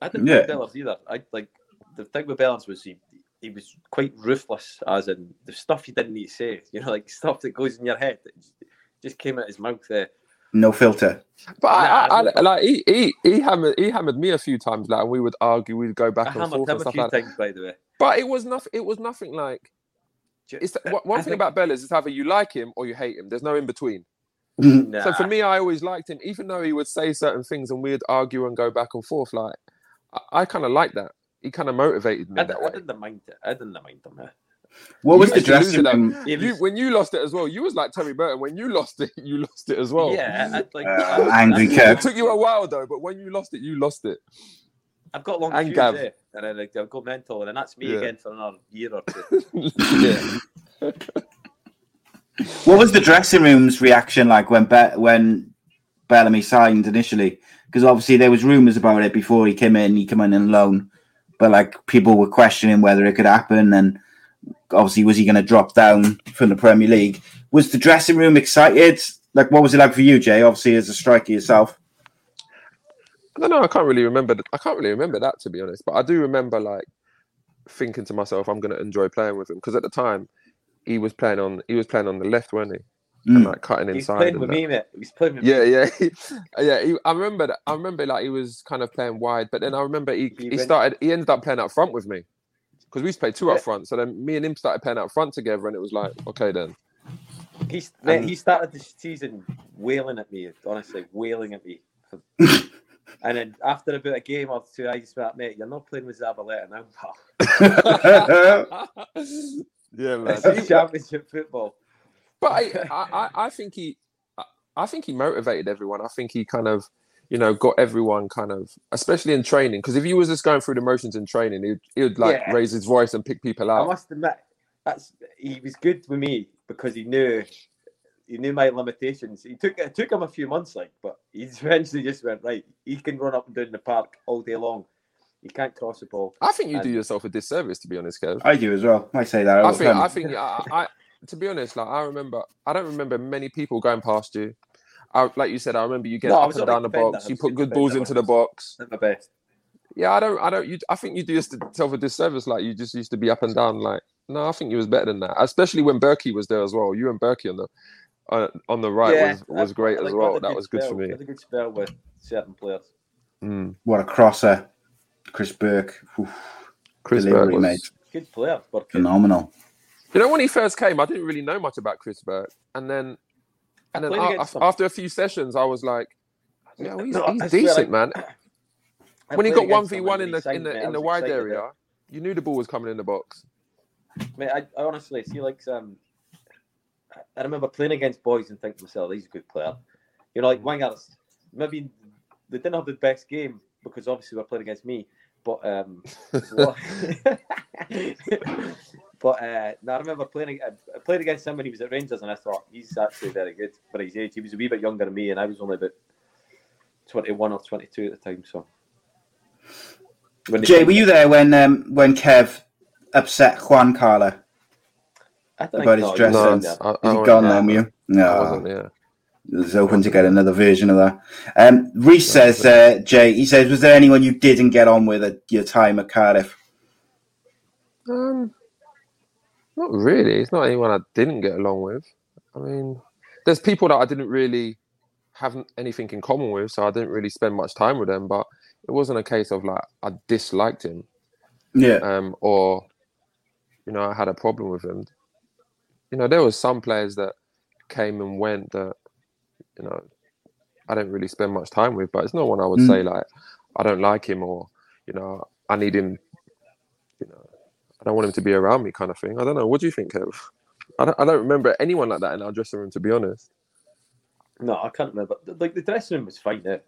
I didn't Yeah. like Bellas either. I like the thing with Bellas was he he was quite ruthless, as in the stuff he didn't need to say. [laughs] You know, like stuff that goes in your head that just, just came out his mouth there. no filter. But I, I, I, like he, he he hammered he hammered me a few times, like, and we would argue, we'd go I back and forth him and a stuff few like that. by the way. But it was nothing. It was nothing like. It's the, one- one I thing think- about Bellas is either you like him or you hate him. There's no in between. Mm-hmm. Nah. So for me, I always liked him, even though he would say certain things and we'd argue and go back and forth. Like I, I kind of like that. He kind of motivated me I, that I way. didn't mind it. I didn't mind him. What was the used to lose dressing room? You, when you lost it as well, you was like Terry Burton. When you lost it, [laughs] you lost it as well. Yeah, I, like Uh, Angry I- It took you a while though, but when you lost it, you lost it. I've got long And fuse Gav. there, and then like, I'll go mental, and that's me Yeah. again for another year or two. [laughs] yeah. [laughs] What was the dressing room's reaction like when Be- when Bellamy signed initially? Because obviously there was rumours about it before he came in. He came in on loan, but like people were questioning whether it could happen, and obviously was he going to drop down from the Premier League? Was the dressing room excited? Like, what was it like for you, Jay? Obviously, as a striker yourself. I don't know. I can't really remember. I can't really remember that to be honest. But I do remember like thinking to myself, I'm going to enjoy playing with him because at the time he was playing on he was playing on the left, weren't he? Mm. And like cutting He's inside. playing and with that. me, mate. He's playing with Yeah, me. yeah, [laughs] yeah. He, I remember that. I remember like he was kind of playing wide, but then I remember he, He he started. He ended up playing up front with me because we used to play two Yeah. up front. So then me and him started playing up front together, and it was like, okay, then. He's mate, And- he started the season wailing at me, honestly, wailing at me. [laughs] and then after about a game or two, I just went, mate, you're not playing with Zabaleta now, pal. [laughs] yeah, man. This is championship football. But I, [laughs] I, I- I think he, I- I think he motivated everyone. I think he kind of, you know, got everyone kind of, especially in training. Because if he was just going through the motions in training, he'd, he would like Yeah. raise his voice and pick people out. I must admit, that's he was good with me because he knew he knew my limitations. He took it took him a few months, like, but he [laughs] eventually just went right. He can run up and down the park all day long. He can't cross the ball. I think you do yourself a disservice, to be honest, Kev. I do as well. I say that. all I the think, time. I think, I, I, to be honest, like I remember, I don't remember many people going past you. I, like you said, I remember you getting No, up and down the box. You put good good balls into the box. At my best. Yeah, I don't, I don't. You, I think you do yourself a disservice. Like you just used to be up and down. Like no, I think you was better than that. Especially when Berkey was there as well. You and Berkey on the uh, on the right Yeah, was was I- great I as well. we had a That was good spell. for me. had a good spell with certain players. Mm. What a crosser, Chris Burke. Oof, Chris delivery, Burke was mate. Good player. But Phenomenal. You know, when he first came, I didn't really know much about Chris Burke, and then and then played a- against af- him. after a few sessions, I was like, yeah, well, he's, No, he's decent, like, man. [clears throat] When he got one v one in the in the in the wide area, you knew the ball was coming in the box. Mate, I, I honestly see like um, I remember playing against boys and thinking to myself, he's a good player. You know, like wingers, maybe they didn't have the best game because obviously they're playing against me. But um, [laughs] [laughs] [laughs] but uh, no, I remember playing I played against him when he was at Rangers, and I thought he's actually very good for his age. He was a wee bit younger than me, and I was only about twenty-one or twenty-two at the time. So, when Jay, were you there when um, when Kev upset Juan Carla I don't about think his no, dress he wasn't sense? there. I- I he wasn't gone there. then, were you? I No. wasn't there. I was hoping to get another version of that. Um, Reese says, uh, Jay, he says, was there anyone you didn't get on with at your time at Cardiff? Um, not really. It's not anyone I didn't get along with. I mean, there's people that I didn't really have anything in common with, so I didn't really spend much time with them. But it wasn't a case of like I disliked him, Yeah. um, or you know I had a problem with him. You know, there was some players that came and went that you know I didn't really spend much time with, but it's not one I would Mm. say like I don't like him or you know I need him. You know, I don't want him to be around me, kind of thing. I don't know. What do you think, Kev? I don't, I don't remember anyone like that in our dressing room, to be honest. No, I can't remember. Like the dressing room was fine. Eh? There.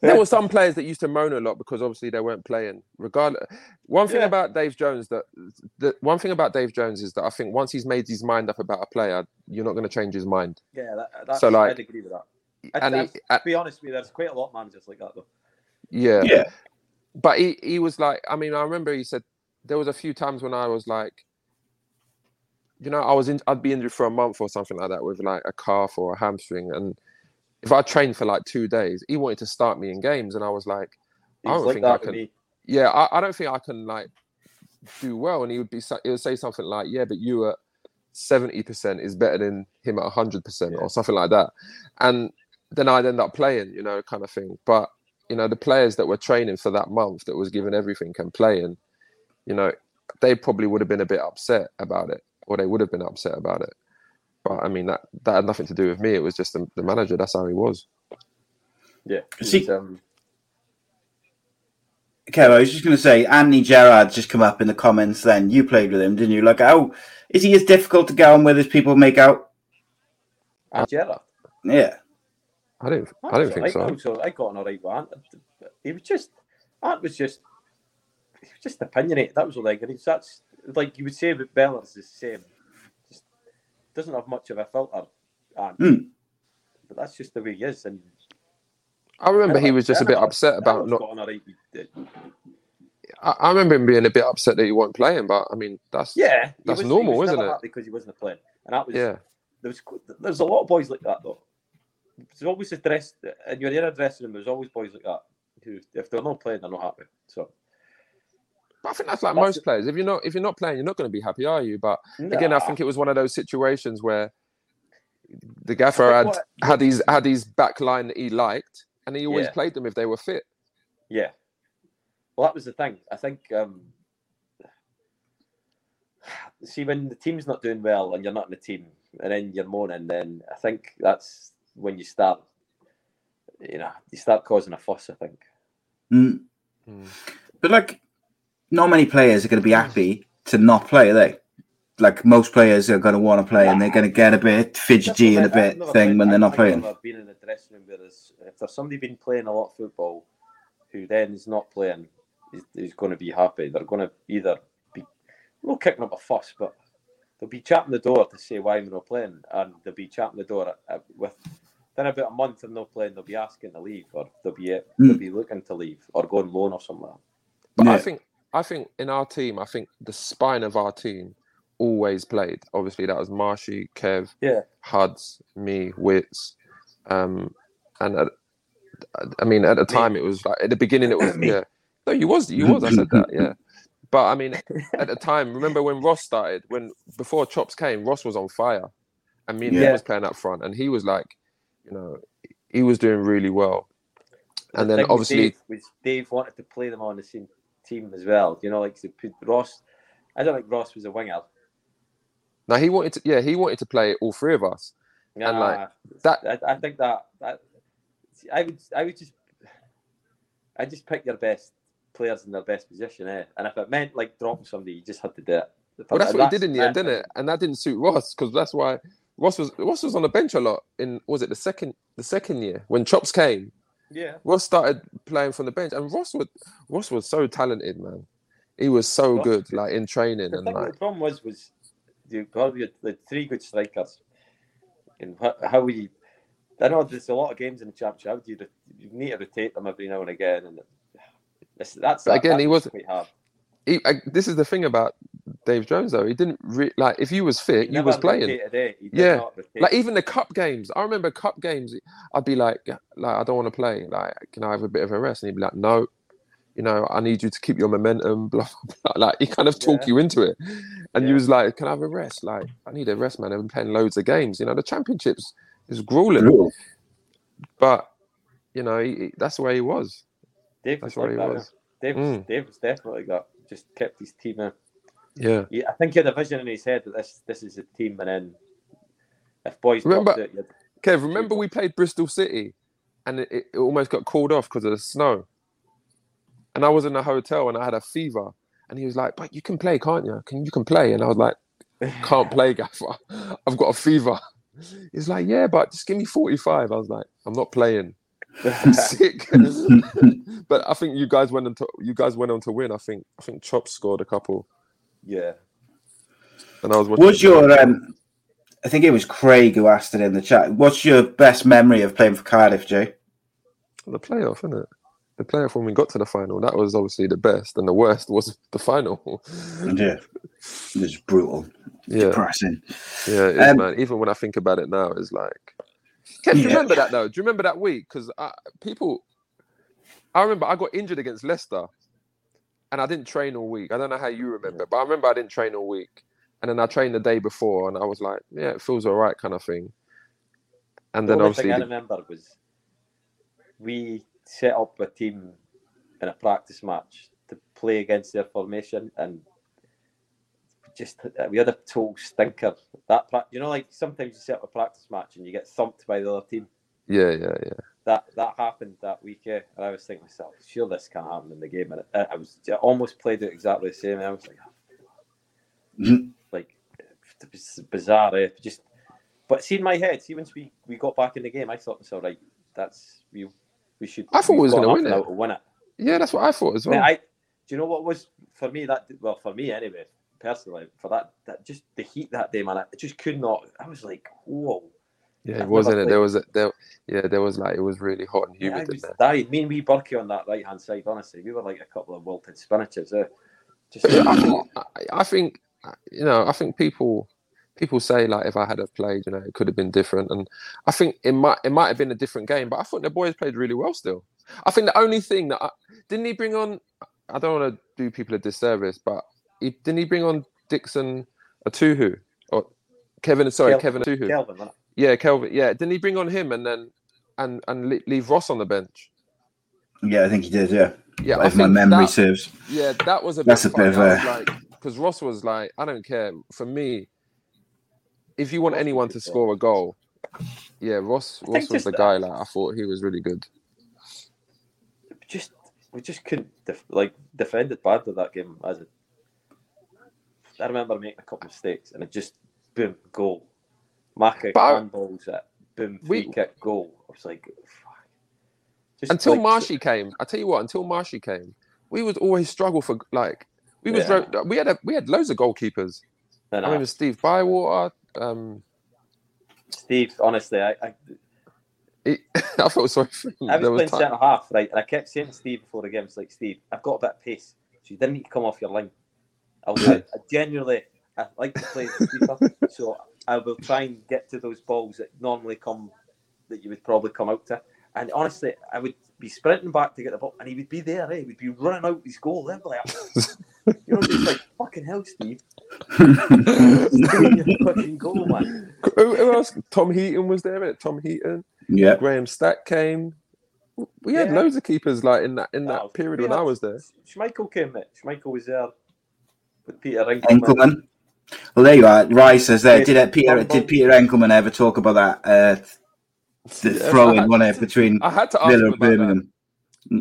There were some players that used to moan a lot because obviously they weren't playing. Regardless, one thing Yeah. about Dave Jones that the one thing about Dave Jones is that I think once he's made his mind up about a player, you're not going to change his mind. Yeah, that, that's, So, like- I'd agree with that. I, and I, he- to be honest with you, there's quite a lot of managers like that though. Yeah. Yeah. But he, he was like, I mean, I remember he said there was a few times when I was like, you know, I was in, I'd be injured for a month or something like that with like a calf or a hamstring, and if I trained for like two days, he wanted to start me in games, and I was like, He I don't like think I can. Yeah, I, I don't think I can like do well, and he would be he would say something like, yeah, but you at seventy percent is better than him at hundred percent or something like that, and then I'd end up playing, you know, kind of thing. But you know, the players that were training for that month that was given everything and playing, you know, they probably would have been a bit upset about it, or they would have been upset about it. But I mean, that that had nothing to do with me. It was just the, the manager. That's how he was. Yeah. he See- was, um, Kev, I was just going to say, Anthony Gerrard just come up in the comments then. You played with him, didn't you? Like, oh, is he as difficult to get on with as people make out? and Gerrard. Yeah. I don't. I That's didn't think right. so. Also, I got on all right with Ant. He was just, Ant was just, he was just opinionated. That was all I. He's that's like you would say about Bellers is the same. Just doesn't have much of a filter. Ant. Mm. but that's just the way he is. And I remember he was just a bit upset about not. got on a I, remember him being a bit upset that he wasn't playing, but I mean that's Yeah, that's normal, isn't it? because he wasn't playing, and that was Yeah. There was there's a lot of boys like that though. There's always a dress, and you're in a dressing room. There's always boys like that who, if they're not playing, they're not happy. So But I think that's like That's most it. players. If you're not if you're not playing, you're not going to be happy, are you? But again, I think it was one of those situations where the gaffer had what- had his had his back line that he liked, and he always Yeah. played them if they were fit. yeah, well, that was the thing. I think um, [sighs] see when the team's not doing well and you're not in the team, and then you're moaning, then I think that's when you start. You know, you start causing a fuss. I think. Mm. But like, not many players are going to be happy to not play, are they? Like most players are going to want to play, and they're going to get a bit fidgety and a I've bit thing when they're not playing. I've been in the dressing room where if there's somebody been playing a lot of football who then is not playing, is, is going to be happy. They're going to either be not kicking up a fuss, but they'll be chapping the door to say why we're not playing, and they'll be chapping the door with. Then about a month of not playing, they'll be asking to leave, or they'll be they'll Mm. be looking to leave, or go on loan or something. Like But I think I think in our team, I think the spine of our team always played. Obviously, that was Marshy, Kev, Yeah. Huds, me, Wits, um, and at, I mean at the time it was like at the beginning it was [laughs] yeah. No, you was you was I said that yeah. But I mean [laughs] at the time, remember when Ross started? When before Chops came, Ross was on fire, and me and him was playing up front, and he was like, you know, he was doing really well. And The then obviously Dave, Dave wanted to play them on the same team as well. You know, like to put Ross. I don't think Ross was a winger. now he wanted to yeah he wanted to play all three of us, and like that I, I think that, that I would I would just I just pick your best players in their best position, eh? And if it meant like dropping somebody, you just had to do it. Well, that's what he did in the end, didn't it? And that didn't suit Ross because that's why Ross was Ross was on the bench a lot in was it the second the second year when Chops came. Yeah. Ross started playing from the bench, and Ross was Ross was so talented, man. He was so Ross- good, like in training The and thing, like the problem was was you got the, the three good strikers, and how, how we. I know there's a lot of games in the championship. How do you, you need to rotate them every now and again, and that's that's again, that he was wasn't- quite hard. he, I, this is the thing about Dave Jones though. He didn't re- like if you was fit, you never was playing. rotated? He did Yeah, like even the cup games. I remember cup games. I'd be like, like I don't want to play. Like, can I have a bit of a rest? And he'd be like, no. You know, I need you to keep your momentum. [laughs] Blah blah. blah. Like he kind of talk Yeah. you into it, and he was like, "Can I have a rest? Like, I need a rest, man. I've been playing loads of games. You know, the championships is grueling, Brutal. but you know, he, he- that's where he was. Dave That's where he that. was. Dave, Mm. Dave was definitely got. Just kept his team in. Yeah. Yeah, I think he had a vision in his head that this this is a team, and then if boys Remember- it, Kev, remember we played Bristol City, and it, it almost got called off because of the snow. And I was in a hotel and I had a fever, and he was like, "But you can play, can't you? Can you can play?" And I was like, "Can't [laughs] play, Gaffer. [laughs] I've got a fever." He's like, "Yeah, but just give me forty-five. I was like, "I'm not playing. I'm [laughs] sick." but I think you guys went on to you guys went on to win. I think I think Chop scored a couple, yeah. and I was watching. Was your um, I think it was Craig who asked it in the chat. What's your best memory of playing for Cardiff, Jay? the playoff, isn't it? The playoff when we got to the final, that was obviously the best, and the worst was the final. Yeah, [laughs] it was brutal, Yeah. depressing. Yeah, it is, Um, man. Even when I think about it now, it's like. Kev, do you remember that though? Do you remember that week? Because people, I remember I got injured against Leicester, and I didn't train all week. I don't know how you remember, but I remember I didn't train all week, and then I trained the day before, and I was like, yeah, it feels all right, kind of thing. And The then obviously, thing I remember was we set up a team in a practice match to play against their formation, and just uh, we had a total stinker. That you know, like sometimes you set up a practice match and you get thumped by the other team. yeah, yeah, yeah. That that happened that week, eh? and I was thinking to myself, sure this can't happen in the game, and it, I was I almost played it exactly the same. And I was like, Mhm. like bizarre, eh? Just, but see in my head, see once we, we got back in the game, I thought to myself, right, that's we we should. I thought we was gonna win it. win it. Yeah, that's what I thought as well. I, do you know what was for me that well for me anyway personally for that that just the heat that day man I just could not I was like whoa Yeah, it wasn't it? There was a, there. Yeah, there was like it was really hot and Yeah, humid I in was there. dying. Me and wee Burkey on that right hand side, honestly. We were like a couple of wilted spinaches. Eh? Just I think, I, I think, uh, you know, I think people people say like if I had have played, you know, it could have been different, and I think it might it might have been a different game. But I thought the boys played really well still. I think the only thing that I, didn't he bring on. I don't want to do people a disservice, but he, didn't he bring on Dickson Etuhu or Kevin? Sorry, Kel- Kevin Etuhu. Kelvin, wasn't Yeah, Kelvin. Yeah, didn't he bring on him and then and and leave Ross on the bench? Yeah, I think he did. Yeah. Yeah, if my memory that- serves. Yeah, that was a That's bit a bit of funny. I a- like, because Ross was like, I don't care. For me, if you want anyone to score a goal, yeah, Ross Ross was just the that- guy. Like I thought he was really good. Just we just couldn't def- like defended badly that game. As a, I remember making a couple of mistakes and it just boom goal. Maka I- handballs it, boom free We- kick goal. I was like. Until like, Marshy came, I tell you what, until Marshy came, we would always struggle for like we was Yeah. we had a, we had loads of goalkeepers. I no. remember Steve Bywater. Um, Steve, honestly, I, I, he, [laughs] I felt sorry for him. I was There playing time- centre half, right? And I kept saying to Steve before the game, it's like, Steve, I've got a bit of pace. So you didn't need to come off your line. I'll do it. I genuinely, I like to play. So I will try and get to those balls that normally come, that you would probably come out to. And honestly, I would be sprinting back to get the ball, and he would be there. Eh? He would be running out his goal. They'd like, [laughs] you know, just like fucking hell, Steve. [laughs] [laughs] fucking goal, man. Who, who else? Tom Heaton was there. innit? Tom Heaton. Yeah. Graham Stack came. We had Yeah. loads of keepers like in that in that Oh, period we when I was there. Schmeichel came, mate. Schmeichel was there with Peter Enckelman. Enckelman. Well, there you are. Rice says there. Did it, Peter? Did Peter Enckelman ever talk about that? Uh, the Yeah, throw I in had- one it between I had to ask Villa him and that. Birmingham.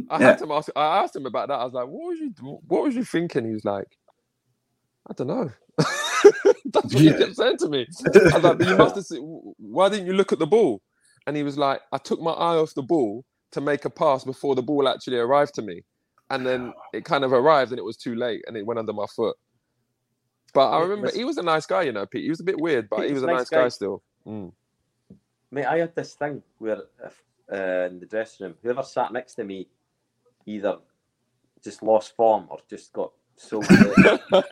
I yeah. had to ask. I asked him about that. I was like, "What was you? What was you thinking?" He was like, "I don't know." [laughs] That's what Yeah. he kept saying to me. I was like, "But "You must have [laughs] seen. Why didn't you look at the ball?" And he was like, "I took my eye off the ball to make a pass before the ball actually arrived to me, and then it kind of arrived and it was too late and it went under my foot." But I remember listen- he was a nice guy, you know, Pete. He was a bit weird, but Pete he was was a a nice nice guy guy. still. Mm. Mate, I had this thing where if, uh, in the dressing room, whoever sat next to me either just lost form or just got so [laughs] good. it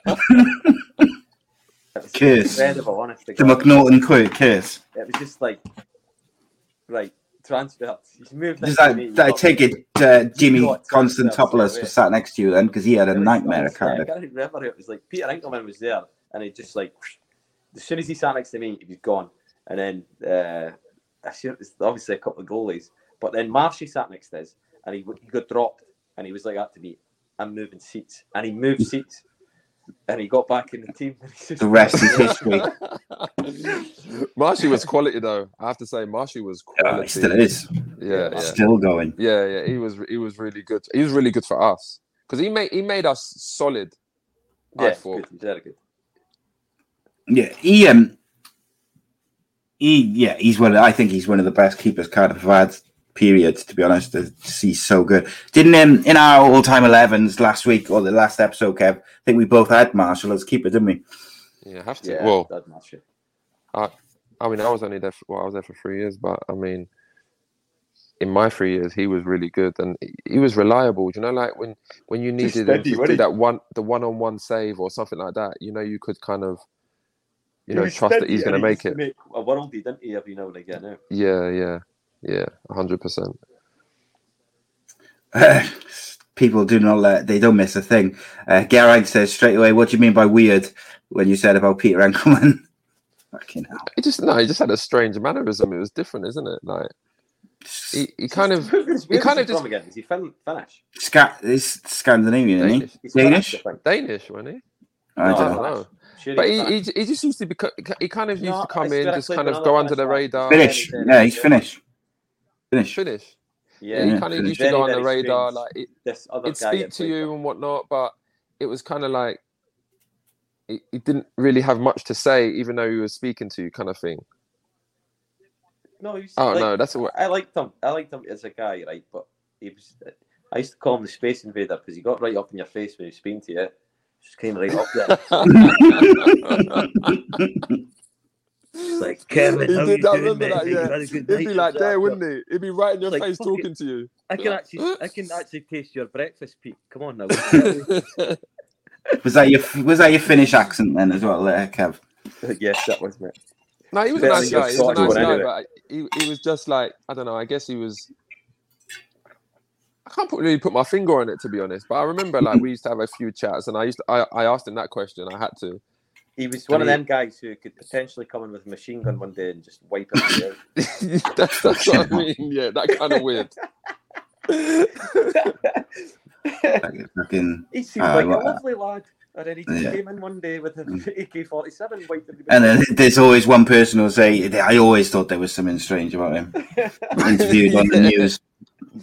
was Curse. incredible, honest The God. McNaughton quote curse. It was just like, right, He's moved Does next to that, that I take it uh, Jimmy Constantopoulos was sat next to you then because he had a nightmare at honestly, I can't remember. It was like Peter Enckelman was there, and he just like as soon as he sat next to me, he was gone. And then uh, I sure it was obviously a couple of goalies, but then Marshy sat next to us, and he he got dropped, and he was like that to me. I'm moving seats, and he moved seats, and he got back in the team. and he's just- The rest is [laughs] history. Marshy was quality though. I have to say, Marshy was Yeah, quality. he still is. Yeah, yeah. Still going. Yeah, yeah, he was he was really good. He was really good for us because he made he made us solid. Yeah, thought. good, very good. Yeah, he um, he yeah, he's one. Of, I think he's one of the best keepers Cardiff have had. Period. To be honest, It's- he's so good. Didn't um, in our all-time 11s last week or the last episode, Kev? I think we both had Marshall as keeper, didn't we? Yeah, have to. Yeah, well, that's Marshy. I I mean, I was only there. For, well, I was there for three years, but I mean, in my three years, he was really good and he- he was reliable. Do you know, like when when you Just needed him to do that one the one on one save or something like that, you know, you could kind of you know was trust that he's going to make used it. to a worldie, didn't he? Every now and again. eh? Yeah, yeah, yeah, hundred percent. People do not let they don't miss a thing. Uh, Geraint says straight away, "What do you mean by weird?" When you said about Peter Enckelman, [laughs] fucking hell. He just no, he just had a strange mannerism. It was different, isn't it? Like he, he kind of he kind of just again? Is he fin- Finnish? Sca- he's Scandinavian, isn't Danish. he? He's Danish? Finnish, I think. Danish, wasn't he? I No, don't I know. don't know. Sure But he, he, he just used to be he kind of used No, to come in just kind of go under the radar Finnish. Yeah, he's. Finnish. Finnish. finish Yeah, yeah, he kind of used to go on the radar like it, This other he'd speak to you and whatnot but it was kind of like he, he didn't really have much to say even though he was speaking to you kind of thing No, he's oh like, no that's what I liked him. I liked him as a guy, right? But he was. I used to call him the space invader because he got right up in your face when he was speaking to you. Just came right up there. [laughs] [laughs] [laughs] It's like [laughs] Kevin, he how did you that. doing, Remember mate? that? You Yeah. had a He'd be like this there, after?" wouldn't he? He'd be right in your Like, face fuck it. talking to you. I can actually, I can [laughs] actually taste your breakfast, Pete. Come on now. [laughs] Was that your was that your Finnish accent then as well, there, Kev? yes, that was me. No, he was a nice guy. He was a nice guy, anyway. but he, he was just like I don't know. I guess he was. I can't put, really put my finger on it to be honest, but I remember like we used to have a few chats, and I used to, I, I asked him that question. I had to. He was one of And he- them guys who could potentially come in with a machine gun one day and just wipe it out. [laughs] that's, that's what I [laughs] mean. Yeah, that kind of weird. [laughs] Fucking, He seemed ah, like a well, lovely lad. And then he just Yeah. came in one day with an AK 47 wiped And then there's always one person who'll say, I always thought there was something strange about him. Interviewed on the news.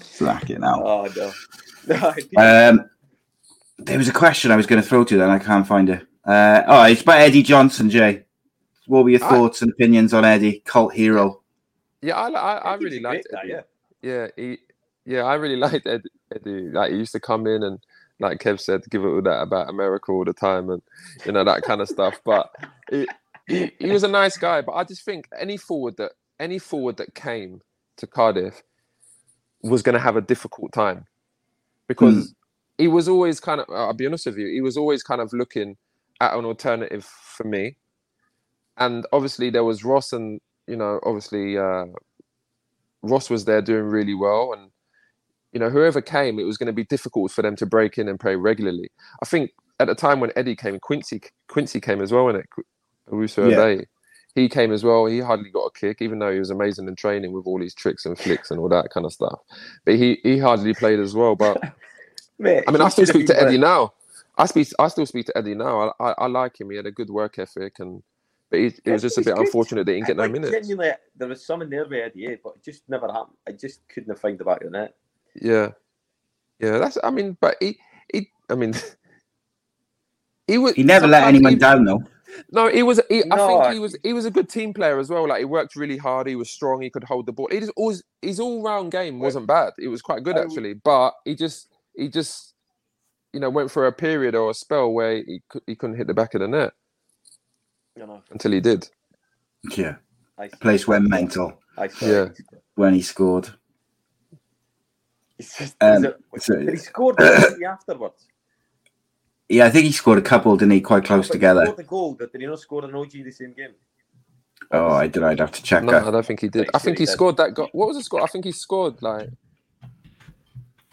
Slack it now. Oh, no. No, Um, there was a question I was going to throw to you, then I can't find it. Uh, oh, it's about Eddie Johnson, Jay. What were your I- thoughts and opinions on Eddie, cult hero? Yeah, I, I, I Eddie's really liked great guy, Eddie. Yeah, he, yeah, I really [laughs] liked Ed, Eddie. Like he used to come in and, like Kev said, give it all that about America all the time and you know that kind of stuff. But he, he, he was a nice guy. But I just think any forward that any forward that came to Cardiff was going to have a difficult time because he was always kind of. I'll be honest with you, he was always kind of looking at an alternative for me. And obviously there was Ross and you know obviously uh, Ross was there doing really well, and you know whoever came, it was going to be difficult for them to break in and play regularly. I think at the time when Eddie came, Quincy Quincy came as well, in it. Yeah. He came as well. He hardly got a kick, even though he was amazing in training with all these tricks and flicks and all that kind of stuff. But he he hardly played as well. But [laughs] Mate, I mean, I still speak to Eddie now. I speak. I still speak to Eddie now. I, I, I like him. He had a good work ethic, and but he, it was just a bit good. unfortunate that he didn't get no Like, minutes. Genuinely, there was some in there with Eddie, eh, but it just never happened. I just couldn't find the back of the net. Yeah, yeah. That's. I mean, but he, he. I mean, [laughs] he was. He never let anyone he- down, though. No, he was. He, I think he was. He was a good team player as well. Like he worked really hard. He was strong. He could hold the ball. He just always. His all round game wasn't bad. It was quite good actually. But he just. He just. You know, went for a period or a spell where he could, he couldn't hit the back of the net You know, until he did. Yeah. I, The place went mental I Yeah. when he scored. It's just, Um, it- so- he scored afterwards? Yeah, I think he scored a couple, didn't he? Quite close But he together. scored the goal, but did he not score an OG the same game? Oh, I did. I'd have to check No, that. I don't think he did. I think he he scored that goal. What was the score? I think he scored like.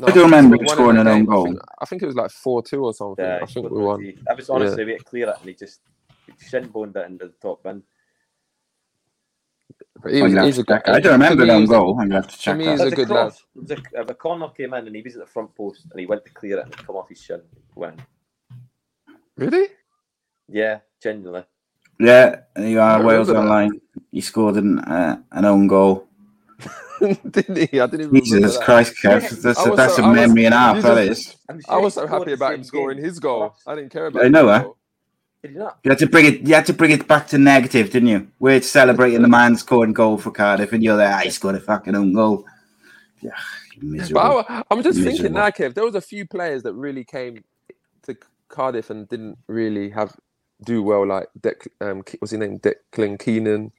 No, I don't think remember scored him one in scoring an own game. I goal. think, I think it was like four two or something. Yeah, I think we won. OG. I was honestly way to clear it, and he just shin boned it into the top bin. But he was, he's a good. that. I don't remember that he's a- goal. I'm gonna have to check me, that. he's a good cross. There was a, a corner came in, and he was at the front post, and he went to clear it, and it come off his shin. Went. Really? Yeah, genuinely. Yeah, there you are, I Wales remember that. Online. He scored an, uh, an own goal. Didn't he? I didn't even remember Jesus that. Christ, Kev. That's, I a, was that's so- a I was- memory and a half, you that just- is. I'm I sure was so happy about him scoring his goal. I didn't care about. I know, his huh? goal. Did he not? You had to bring it. You had to bring it back to negative, didn't you? We're celebrating the man scoring goal for Cardiff, and you're there. I scored a fucking own goal. Yeah, miserable. But I, am just thinking Miserable. now, Kev. There was a few players that really came to Cardiff and didn't really have do well. Like Dec, um, what's his name? Dekel Keinan.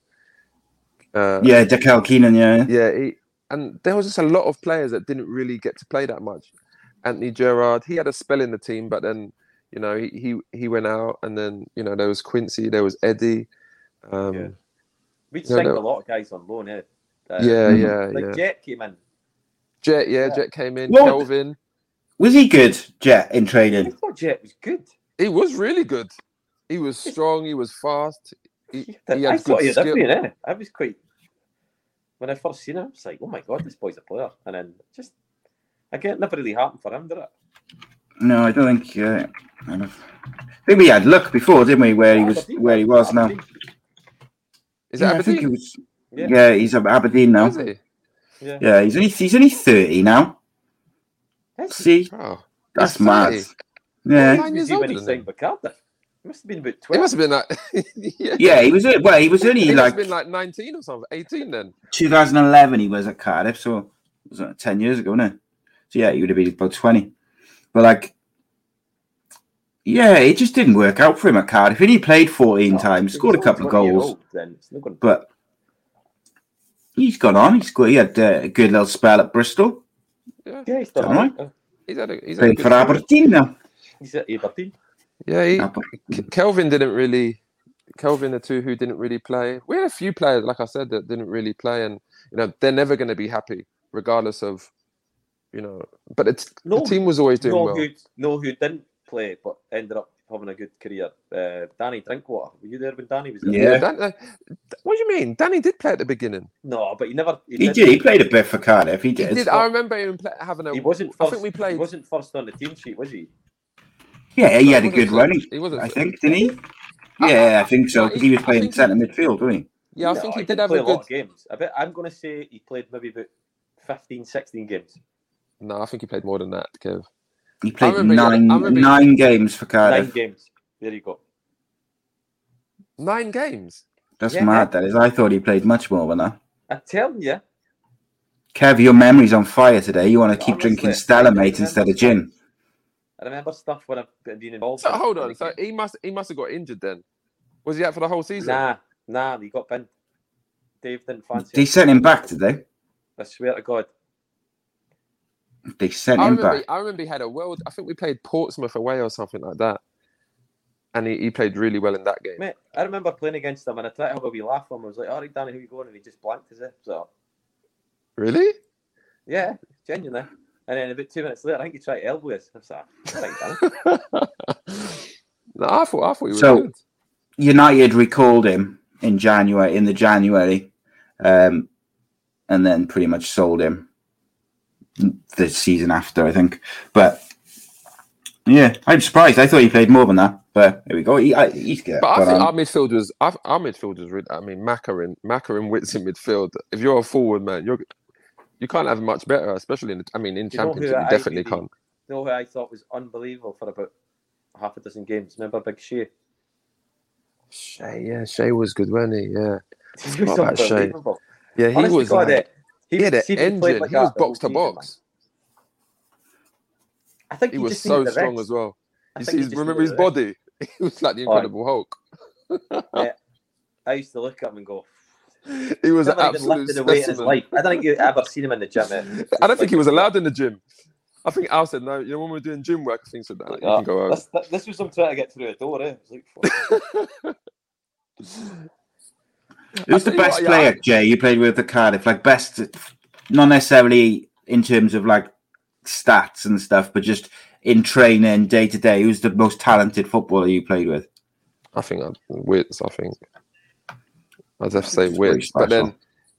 Uh, yeah, Dekel Keinan. Yeah, yeah. He, and there was just a lot of players that didn't really get to play that much. Anthony Gerrard, he had a spell in the team, but then you know he he, he went out, and then you know there was Quincy, there was Eddie. Um, Yeah. We No, signed no. a lot of guys on loan, eh? Uh, Yeah, yeah, Like yeah. Jet came in. Jet, yeah, Yeah. Jet came in. What? Kelvin, was he good, Jet, in training? I thought Jet was good. he was really good. He was strong. He was fast. He, [laughs] he had thought good he had skill. everything, eh? I was quite. When I first seen him, I was like, "Oh my god, this boy's a player!" And then just, again, it never really happened for him, did it? No, I don't think. Uh, I don't- think we had luck before, didn't we? Where he was, Aberdeen, where he was now. Aberdeen. Is Yeah, I think Aberdeen? he was. Yeah. Yeah, he's at Aberdeen now. Is he? Yeah. Yeah, he's only he's only thirty now. That's See, Oh, that's he's mad. Yeah, Nine He years was when older he signed him. Cardiff. He must have been about It twelve. must have been like, [laughs] yeah. yeah, he was. Well, he was only He must like have been like 19 or something, 18 then. 2011. He was at Cardiff, so it was uh, ten years ago, no? So yeah, he would have been about twenty. But like, Yeah, it just didn't work out for him at Cardiff. He only played 14 times, scored a couple of goals, Then it's not going but he's gone on. He's got, he had uh, a good little spell at Bristol. Yeah, Yeah, he's Done done right. alright. he's had a, he's had a Played good for. Aberdeen now. He's at Aberdeen. Yeah, he, Aberdeen. K- Kelvin didn't really. Kelvin, the two who didn't really play. We had a few players, like I said, that didn't really play, and you know they're never going to be happy, regardless of, you know. But it's No, the team was always doing know well. who know who didn't play but ended up having a good career. Uh, Danny Drinkwater. Were you there when Danny was there? Yeah. Dan, uh, what do you mean? Danny did play at the beginning. No, but he never. He didn't- did. He played a bit for Cardiff. He He did. did. I remember him play, having a. He wasn't. I think we played. He wasn't first on the team sheet, was he? Yeah, he No, had a good run. first. He wasn't I think, didn't he? Yeah, I- I think so. Because he- he was playing centre midfield, wasn't he? Yeah, I No, think he he did have a a lot good. of games. I bet I'm going to say he played maybe about 15, 16 games. No, I think he played more than that, Kev. He played remember he had a- nine he- nine games for Cardiff. Nine games. There you go. Nine games. That's Yeah. mad. That is. I thought he played much more than that. I'm telling you. Kev, your memory's on fire today. You want to keep Honestly, drinking I Stella, mate, instead of gin. I remember stuff when I've been involved. So in. hold on. So he must he must have got injured then. Was he out for the whole season? Nah, nah, he got pinned. Dave didn't fancy They it. sent him back, did they? I swear to God. They sent I him remember. back. I remember he had a world. I think we played Portsmouth away or something like that, and he, he played really well in that game. Mate, I remember playing against him and I tried to have a wee laugh with him. I was like, all right, Danny, who you going? And he just blanked his head. So, Really? yeah, genuinely. And then about two minutes later, I think he tried to elbow us. I was like, "Thank [laughs] No, I thought I thought he was So- good. United recalled him in January, in the January, um, and then pretty much sold him the season after, I think. But yeah, I'm surprised. I thought he played more than that. But here we go. He, I, he's good. But I But, think um, our midfield was our, our midfield was. I mean, Maka and Maka and Wits in midfield. If you're a forward man, you're you can't have much better, especially in. The, I mean, in You championship, you definitely really- can't. You know who I thought was unbelievable for about half a dozen games? Remember Big Shea? Shay, yeah, Shay was good, wasn't he? Yeah, [laughs] He was Forgot about Shay. unbelievable. yeah, he Honestly, was. God, like, eh, he had an see if he played engine. like he was that the whole box to box. I think He he, was so strong as well. You see, remember his body? [laughs] He was like the Incredible Hulk. [laughs] Yeah, I used to look at him and go, He was an even absolute lifted in his specimen. life. I don't think you ever seen him in the gym. eh? I don't think he was allowed in the gym. I think Al said no. You know when we're doing gym work, I think so. That you Ah, can go home. this, that- this was him trying to get through the door. Eh? Like, [laughs] who's the best what, yeah, player, I- Jay? You played with the Cardiff, like best, not necessarily in terms of like stats and stuff, but just in training day to day. Who's the most talented footballer you played with? I think I'd, Wits. I think I'd have to say It's but then,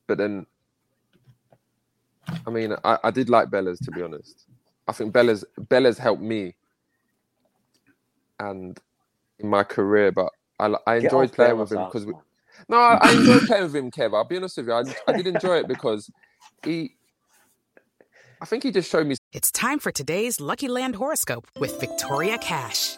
but then, I mean, I, I did like Bella's to be honest. I think Bella's Bella's helped me, and in my career, but I I enjoyed playing with him because we. No, I, I enjoyed [laughs] playing with him, Kev. I'll be honest with you. I, I did enjoy it because he. I think he just showed me It's time for today's Lucky Land horoscope with Victoria Cash.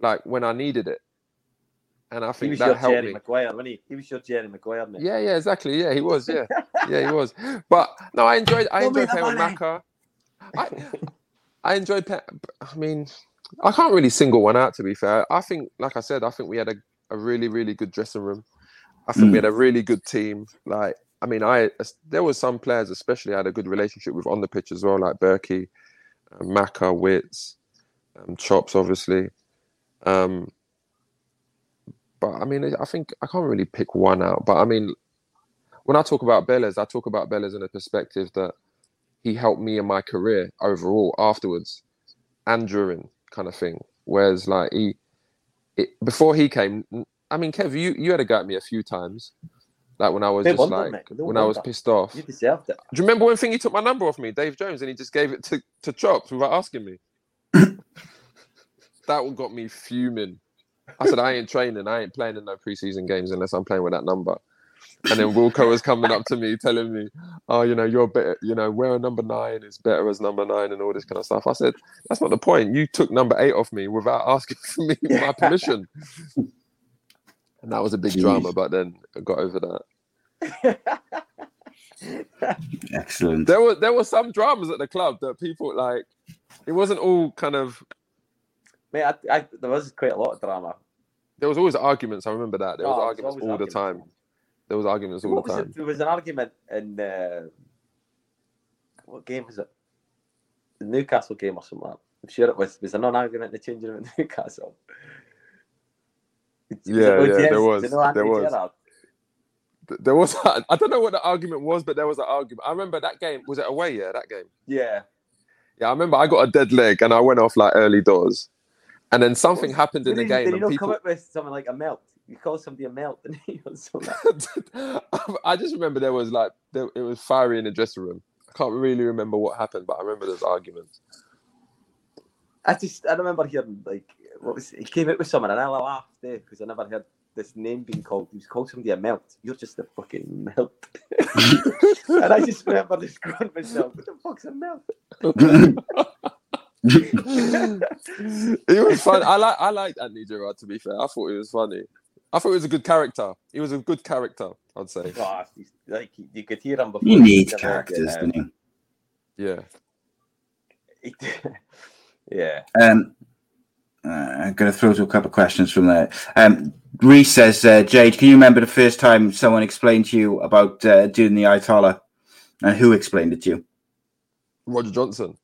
like when I needed it, and I He think was that helped Jerry me. Maguire, wasn't he? He was your Jerry Maguire, mate. Yeah, yeah, exactly. Yeah, he was. Yeah, [laughs] yeah, he was. But no, I enjoyed. I enjoyed playing with money. Maka. I, I enjoyed. Play, I mean, I can't really single one out. To be fair, I think, like I said, I think we had a, a really, really good dressing room. I think we had a really good team. Like, I mean, I there were some players, especially, I had a good relationship with on the pitch as well, like Berkey, uh, Maka, Wits, um, Chops, obviously. Um, but I mean, I think I can't really pick one out. But I mean, when I talk about Bellas, I talk about Bellas in a perspective that he helped me in my career overall afterwards and during kind of thing. Whereas like he, it, before he came, I mean, Kev, you, you had a go at me a few times. Like when I was No just wonder, like, when I was pissed off. You deserved it. Do you remember when thing he took my number off me, Dave Jones, and he just gave it to, to Chops without asking me? That one got me fuming. I said I ain't training. I ain't playing in no preseason games unless I'm playing with that number. And then Wilco was coming up to me telling me, "Oh, you know, you're better. You know, wearing number nine is better as number nine and all this kind of stuff." I said, "That's not the point. You took number eight off me without [laughs] asking for me my permission." And that was a big Jeez. drama, but then I got over that. [laughs] Excellent. There were there were some dramas at the club that people like. It wasn't all kind of. Mate, I, I, there was quite a lot of drama. There was always arguments. I remember that there was Oh, there's arguments all the time. There was arguments all What the time. it? There was an argument in uh, what game was it? The Newcastle game or something. like that. I'm sure it was. Was there not an argument in the changing room at [laughs] Newcastle? Was Yeah, yeah, there was. You know There was. Gerrard? Th- There was. [laughs] I don't know what the argument was, but there was an argument. I remember that game. Was it away? Yeah, that game. Yeah. Yeah, I remember I got a dead leg and I went off like early doors, and then something happened in the game did he and not people. come up with something like a melt? You call somebody a melt, [laughs] didn't he? Or something. [laughs] I just remember there was like there, it was fiery in the dressing room. I can't really remember what happened, but I remember there was arguments. I just I remember hearing like what was he came out with someone and I laughed there because I never heard this name being called. He was called somebody a melt. You're just a fucking melt. [laughs] and I just remember just going myself, what the fuck's a melt? [laughs] it was fun. I like I liked Anthony Gerrard. To be fair, I thought it was funny. I thought he was a good character. He was a good character. I'd say. Oh, like you could hear him before. He need came out, characters, don't you? Yeah. [laughs] yeah. Um, uh, I'm going to throw to a couple of questions from there. Um, Reese says, uh, Jade, can you remember the first time someone explained to you about uh, doing the Ayatollah and who explained it to you? Roger Johnson.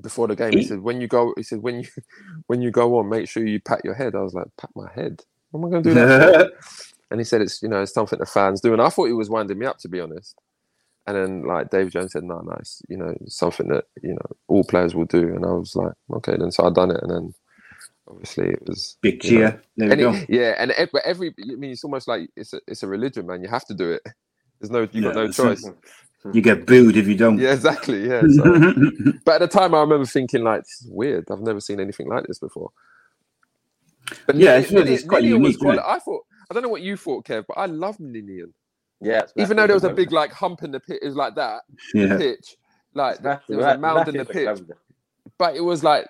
Before the game, he said, "When you go," he said, "When you [laughs] when you go on, make sure you pat your head." I was like, "Pat my head? What am I going to do that?" [laughs] and he said, "It's you know, it's something the fans do." And I thought he was winding me up, to be honest. And then like Dave Jones said, "No, no, it's you know something that you know all players will do." And I was like, "Okay, then." So I done it, and then obviously it was Big know, cheer. There we any- go. Yeah, and ev- but every I mean, it's almost like it's a it's a religion, man. You have to do it. There's no you got no choice. it. Choice. You get booed if you don't. Yeah, exactly. Yeah. So. [laughs] but at the time, I remember thinking like, "This is weird. I've never seen anything like this before." But Yeah, Nini- it's really- it's quite Nini was unique, isn't quali- I thought I don't know what you thought, Kev, but I love Ninian. Yeah. Even though there was a big like hump in the pit, it was like that Yeah. pitch, like It's there was a mound in the Massive pitch, but it was like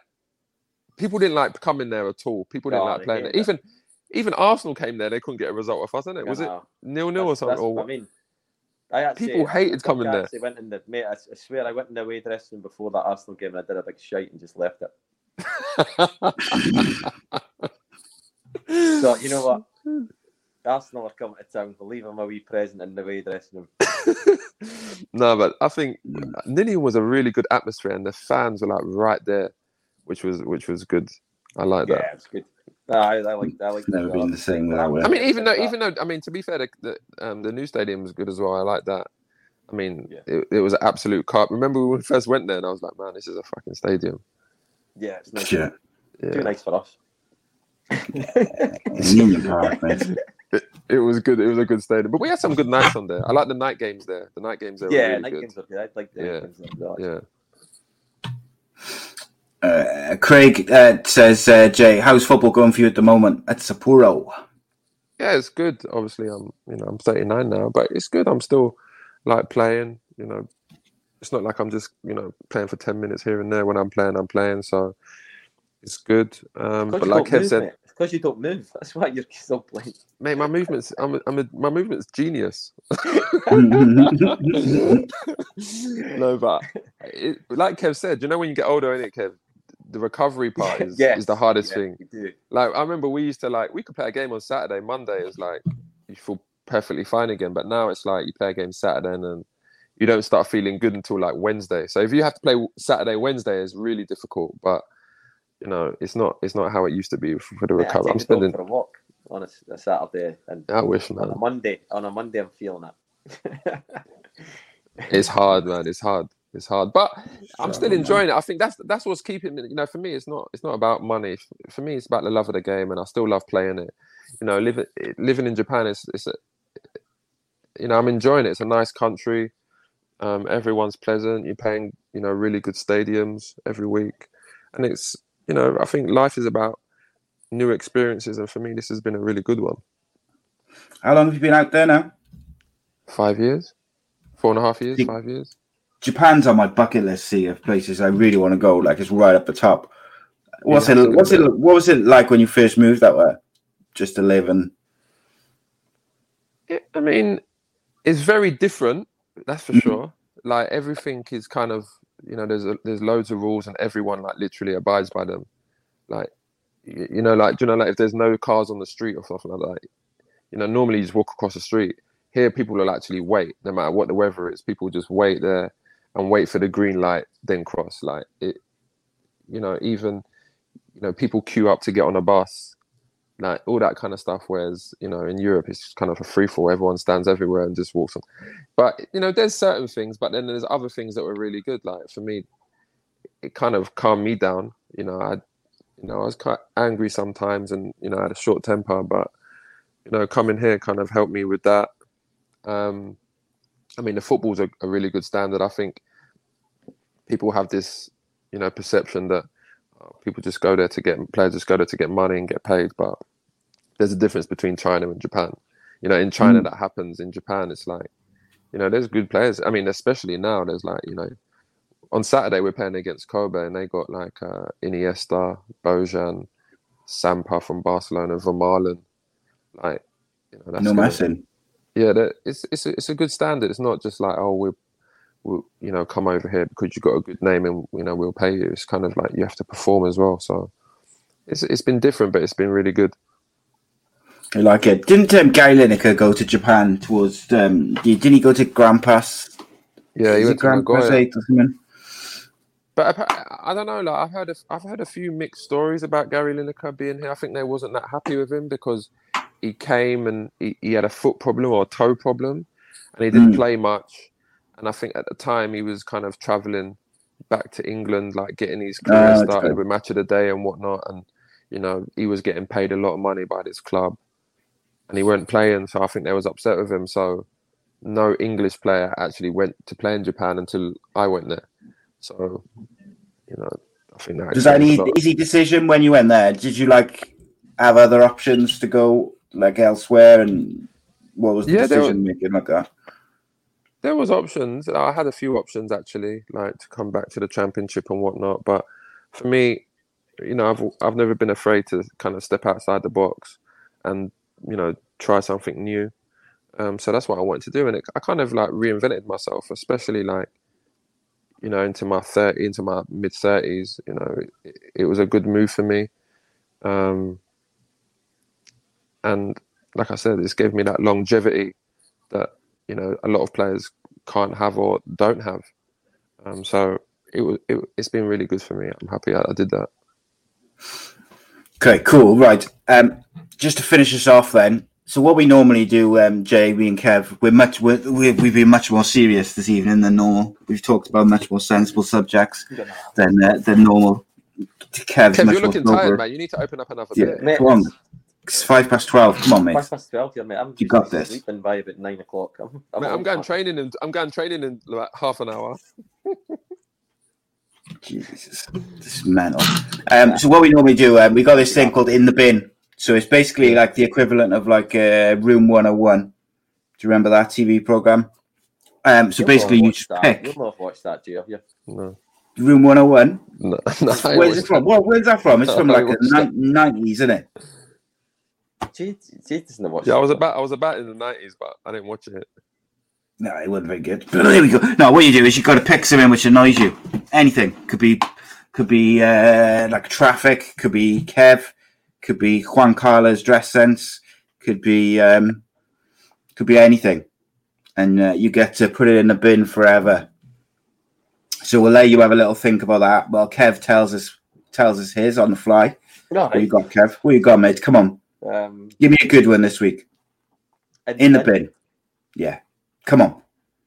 people didn't like coming there at all. People didn't No, like playing there. it. Even even Arsenal came there, they couldn't get a result off us, didn't it? Was it nil nil or something? that's Or what I mean. I actually, People hated I coming there. actually Went in the, mate, I, I swear I went in the away dressing room before that Arsenal game and I did a big shite and just left it. so you know what? [laughs] Arsenal are coming to town. We'll leave them a wee present in the away dressing room. [laughs] No, but I think Ninian was a really good atmosphere, and the fans were like right there, which was which was good. I like Yeah, that. Yeah, it's good. No, I, I like I like It's never that. been the same without I mean, even though even though I mean, to be fair, the the, um, the new stadium was good as well. I like that. I mean, it, it was an absolute carp. Remember when we first went there, and I was like, man, this is a fucking stadium. Yeah, it's nice. Yeah. Yeah. Too nice for us. It's Union Park, mate. [laughs] It, it was good. It was a good stadium, but we had some good nights on there. I like the night games there. The night games there. yeah, were really night good. games are good. I like the Yeah. night games. Yeah. Uh, Craig uh, says, uh, Jay, how's football going for you at the moment at Sapporo? Yeah, it's good. Obviously, I'm you know I'm 39 now, but it's good. I'm still like playing. You know, it's not like I'm just you know playing for 10 minutes here and there. When I'm playing, I'm playing. So it's good. Um, Because but like Kev said, mate. It's because you don't move. That's why you're [laughs] still playing. mate, my movements. I'm a, I'm a, my movements genius. [laughs] [laughs] no, but it, like Kev said, you know when you get older, innit, Kev? The recovery [laughs] part is, Yes, is the hardest yeah, thing. Like I remember we used to like we could play a game on Saturday, Monday is like you feel perfectly fine again. But now it's like you play a game Saturday and then you don't start feeling good until like Wednesday. So if you have to play Saturday, Wednesday is really difficult. But you know, it's not it's not how it used to be for the I recovery. I'm spending for a walk on a, a Saturday, and I wish on a Monday. On a Monday, I'm feeling it. It's hard, man. It's hard. It's hard, but I'm still enjoying it. I think that's that's what's keeping me. You know, for me, it's not it's not about money. For me, it's about the love of the game, and I still love playing it. You know, living living in Japan is it's a, you know I'm enjoying it. It's a nice country. Um, everyone's pleasant. You're paying you know really good stadiums every week, and it's you know I think life is about new experiences, and for me, this has been a really good one. How long have you been out there now? Five years, four and a half years, five years. Japan's on my bucket list. See of places I really want to go. Like it's right up the top. What's have it? What's it? What was it like when you first moved that way? Just to live and It, I mean, it's very different. That's for mm-hmm. sure. Like everything is kind of you know there's a, there's loads of rules and everyone like literally abides by them. Like you, you know like do you know like if there's no cars on the street or something like that, you know normally you just walk across the street. Here people will actually wait no matter what the weather is. People just wait there and wait for the green light then cross. Like it, you know even you know people queue up to get on a bus like all that kind of stuff. Whereas you know in Europe it's kind of a free for all. Everyone stands everywhere and just walks on. But you know there's certain things, but then there's other things that were really good. Like for me, it kind of calmed me down. You know I, you know I was quite angry sometimes, and you know I had a short temper, but you know coming here kind of helped me with that. Um, I mean the football's a, a really good standard. I think people have this you know perception that uh, people just go there to get players just go there to get money and get paid but there's a difference between china and japan you know in china Mm. that happens in japan it's like you know there's good players i mean especially now there's like you know on saturday we're playing against kobe and they got like uh iniesta bojan samper from barcelona vermaelen like you know that's no messing. yeah, that it's it's a, it's a good standard. It's not just like oh we, we you know come over here because you've got a good name and you know we'll pay you. It's kind of like you have to perform as well. So it's it's been different, but it's been really good. I like it. Didn't um, Gary Lineker go to Japan towards? Um, didn't he go to Grampus? Yeah, he went to Grampus Eight or something? But I, I don't know. Like I've heard a, I've heard a few mixed stories about Gary Lineker being here. I think they wasn't that happy with him because he came and he, he had a foot problem or a toe problem, and he didn't Mm. play much. And I think at the time he was kind of traveling back to England, like getting his career Ah, okay. started with Match of the Day and whatnot. And you know he was getting paid a lot of money by this club, and he weren't playing. So I think they was upset with him. So no English player actually went to play in Japan until I went there. So you know I think that Was that an explains a lot. easy decision when you went there? Did you like have other options to go like elsewhere? And what was the Yeah, decision making like that? There was options. I had a few options actually, like to come back to the championship and whatnot. But for me, you know, I've I've never been afraid to kind of step outside the box and you know try something new. Um, so that's what I wanted to do, and it, I kind of like reinvented myself, especially like you know into my thirty, into my mid thirties. You know, it, it was a good move for me. Um, and like I said, this gave me that longevity that you know a lot of players can't have or don't have. Um, so it was it, it's been really good for me. I'm happy I, I did that. Okay, cool. Right. Um, just to finish us off, then. So what we normally do, um, Jay, we and Kev, we're much we're, we're, we've been much more serious this evening than normal. We've talked about much more sensible subjects than uh, than normal. Kev's Kev, much you're more looking sober. tired, man. You need to open up another Yeah, beer. come on. It's five past twelve. Come on, mate. Five past twelve here, mate. I'm You got this. sleeping by about nine o'clock. I'm, I'm, Mate, I'm going track. training in I'm going training in like half an hour. Jesus, this is mental. Um, so what we normally do, um, we got this thing called in the bin. So it's basically like the equivalent of like uh, Room 101. Do you remember that TV program? Um, so You'll basically, you just that. pick You'll not have watched that, do you? Have you? No. Room 101. No, [laughs] no, Where's it from? Well, where's that from? It's [laughs] from like the watched nineties, isn't it? Jade, Jade doesn't watch Yeah, I was about I was about in the nineties, but I didn't watch it. No, it wasn't very good. [laughs] But there we go. No, what you do is you got to pick something which annoys you. Anything could be, could be uh, like traffic. Could be Kev. Could be Juan Carlos dress sense. Could be, um, could be anything, and uh, you get to put it in the bin forever. So we'll let you have a little think about that. Well, Kev tells us tells us his on the fly. No, What you got, Kev? What you got, mate? Come on, Um, give me a good one this week. in, In the bin. Yeah, come on.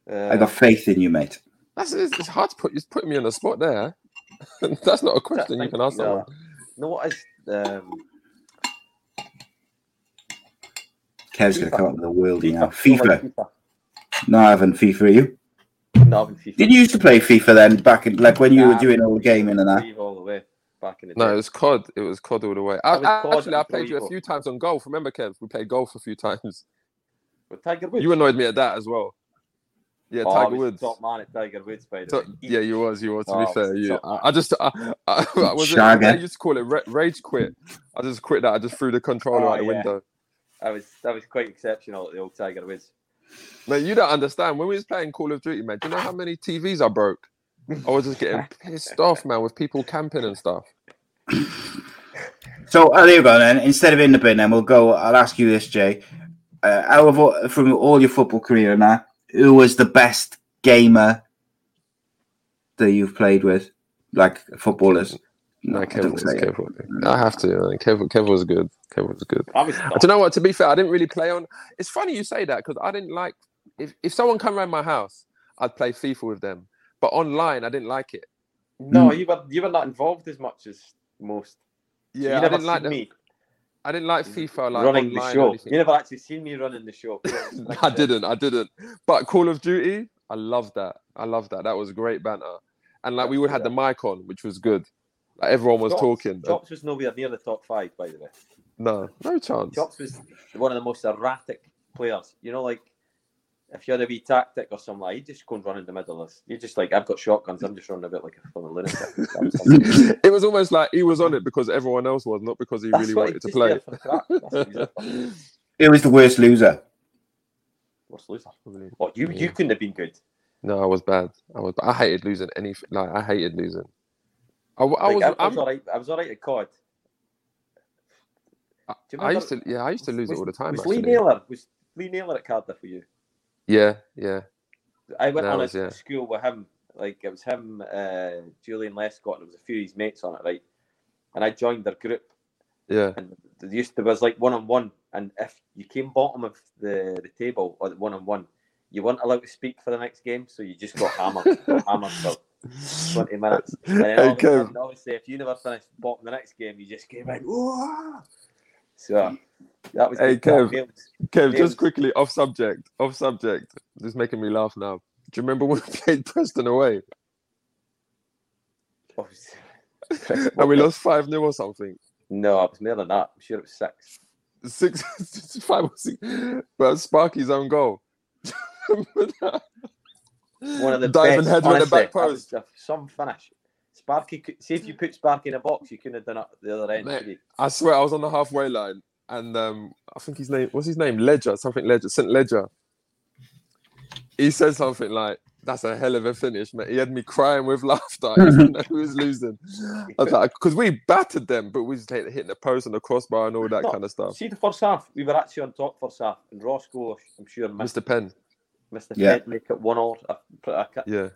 Uh, I got faith in you, mate. That's it's, it's hard to put. You're putting me on the spot there. [laughs] That's not a question you can ask no, someone. no, what is um, Kev's going to come up with a worldie now. FIFA. FIFA. No, I haven't FIFA. Are you? No, I haven't FIFA. Did you used to play FIFA then, back in like when you were doing all the gaming and that? Leave all the way. Back in the No, it was COD. It was COD all the way. I, I- COD actually, I played you a few times on golf. Remember, Kev? We played golf a few times. With Tiger Woods. You annoyed me at that as well. Yeah, Oh, I Tiger was Woods. top man at Tiger Woods, by the So- way. yeah, you was. You was. To Oh, be I was fair, you. I, I just. I, I, I was. Shagger. I used to call it rage quit. I just quit that. I just threw the controller Oh, out the yeah. window. I was that was quite exceptional at the old Tiger Woods. Man, you don't understand. When we was playing Call of Duty, man, do you know how many TVs I broke? I was just getting [laughs] pissed off, man, with people camping and stuff. So uh, there you go. Then instead of in the bin, then we'll go. I'll ask you this, Jay. Uh, out of all, from all your football career now, who was the best gamer that you've played with, like footballers? No, I Kev don't was, say it. Kev, I have to. Man. Kev, Kev was good. Kev was good. I Do you know what? To be fair, I didn't really play on. It's funny you say that because I didn't like. If if someone come around my house, I'd play FIFA with them. But online, I didn't like it. No, mm. you were you were not involved as much as most. So Yeah, you I didn't like the- me I didn't like FIFA like running the online show. You never actually seen me running the show. [laughs] I didn't. I didn't. But Call of Duty, I love that. I love that. That was great banter. And like we would have the mic on, which was good. Like everyone was Chops- talking. Chops was nowhere near the top five, by the way. No, no chance. Chops was one of the most erratic players. You know, like if you had a wee tactic or something, like, you just go and run in the middle of this. You're just like, I've got shotguns. I'm just running a bit like a fucking lunatic. [laughs] it was almost like he was on it because everyone else was, not because he That's really wanted he's to play. there the crack. That's what he's there for. Who was the worst loser? What's loser? Oh, you you couldn't have been good. No, I was bad. I was. I hated losing any. Like I hated losing. I, w- I Like, was. I, I was I'm- all right. I was all right at COD. Do you I used to. Yeah, I used to lose was, it all the time. Was Lee actually. Naylor was Lee Naylor at Cardiff for you? Yeah, yeah. I went on was- a yeah. school with him. Like it was him, uh, Joleon Lescott, and there was a few of his mates on it, right? And I joined their group. Yeah. And there used to was like one on one, and if you came bottom of the, the table or the one on one, you weren't allowed to speak for the next game, so you just got hammered, got hammered for twenty minutes. And then all Hey, of a sudden, Kev. obviously, if you never finished bottom the next game, you just came in. "Whoa!" So that was Hey. Kev. Kev, just quickly off subject. Off subject. This is making me laugh now. Do you remember when [laughs] we played Preston away [laughs] and we lost five 0 or something? No, it was more than that. I'm sure it was six. Six, [laughs] five or six. But Sparky's own goal. One of the diving best, header in the honestly, back post. some finish. Sparky, could, see if you put Sparky in a box, you couldn't have done it the other end. Mate. I swear I was on the halfway line and um, I think his name what's his name? Ledger, something Ledger, St. Ledger. He said something like, That's a hell of a finish, mate. He had me crying with [laughs] laughter, even though he was losing. I was like, because we battered them, but we just hit, hitting the post and the crossbar and all that No, kind of stuff. See the first half, we were actually on top first half, and Roscoe, I'm sure, missed, Mr. Penn. Mr. the Yeah. Fed make it one all. I, I, ca- Yeah.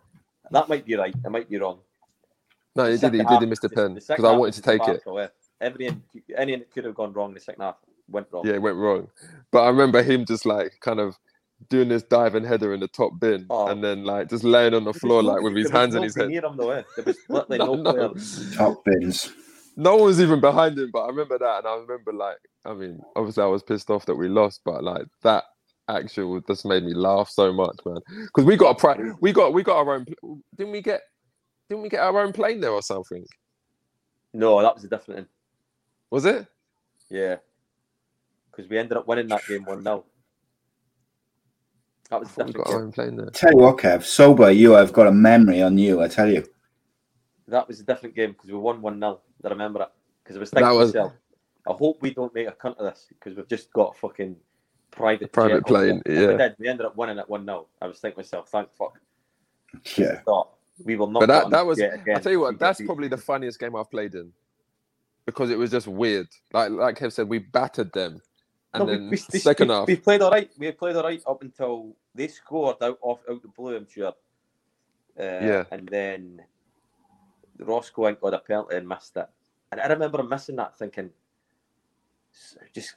that might be right. I might be wrong. No, he The did. He second did. half- Mr. missed the the- pen because I wanted to take it. debacle, yeah. Everything, anything that could have gone wrong in the second half went wrong. Yeah, it went wrong. But I remember him just like kind of doing this diving header in the top bin and then like just laying on the floor like with his there was hands in his nobody head. Near him though, eh? There was [laughs] literally No, no, no. Top bins. No one was even behind him, but I remember that, and I remember like, I mean, obviously I was pissed off that we lost, but like that action was- just made me laugh so much, man. Because we got a pri- we got we got our own. pl- Didn't we get? Didn't we get our own plane there or something? No, that was a different one. Was it? Yeah. Because we ended up winning that game 1 0. That was a We different got our game. own plane. Tell you what, Kev, sober you I've got a memory on you. I tell you. That was a different game because we won 1 0. I remember it. Because I was thinking to was- myself, I hope we don't make a cunt of this because we've just got a fucking private private plane, yeah. We did. We ended up winning at 1 0. I was thinking to myself, thank fuck. Yeah. Thought we will not But that that was. I tell you what, that's probably the funniest game I've played in, because it was just weird. Like like Kev said, we battered them, and No, we- then we, we, second we, half. we played all right. We played all right up until they scored out off out the blue. I'm sure. Uh, Yeah. And then Roscoe went got a penalty and missed it. And I remember missing that, thinking, just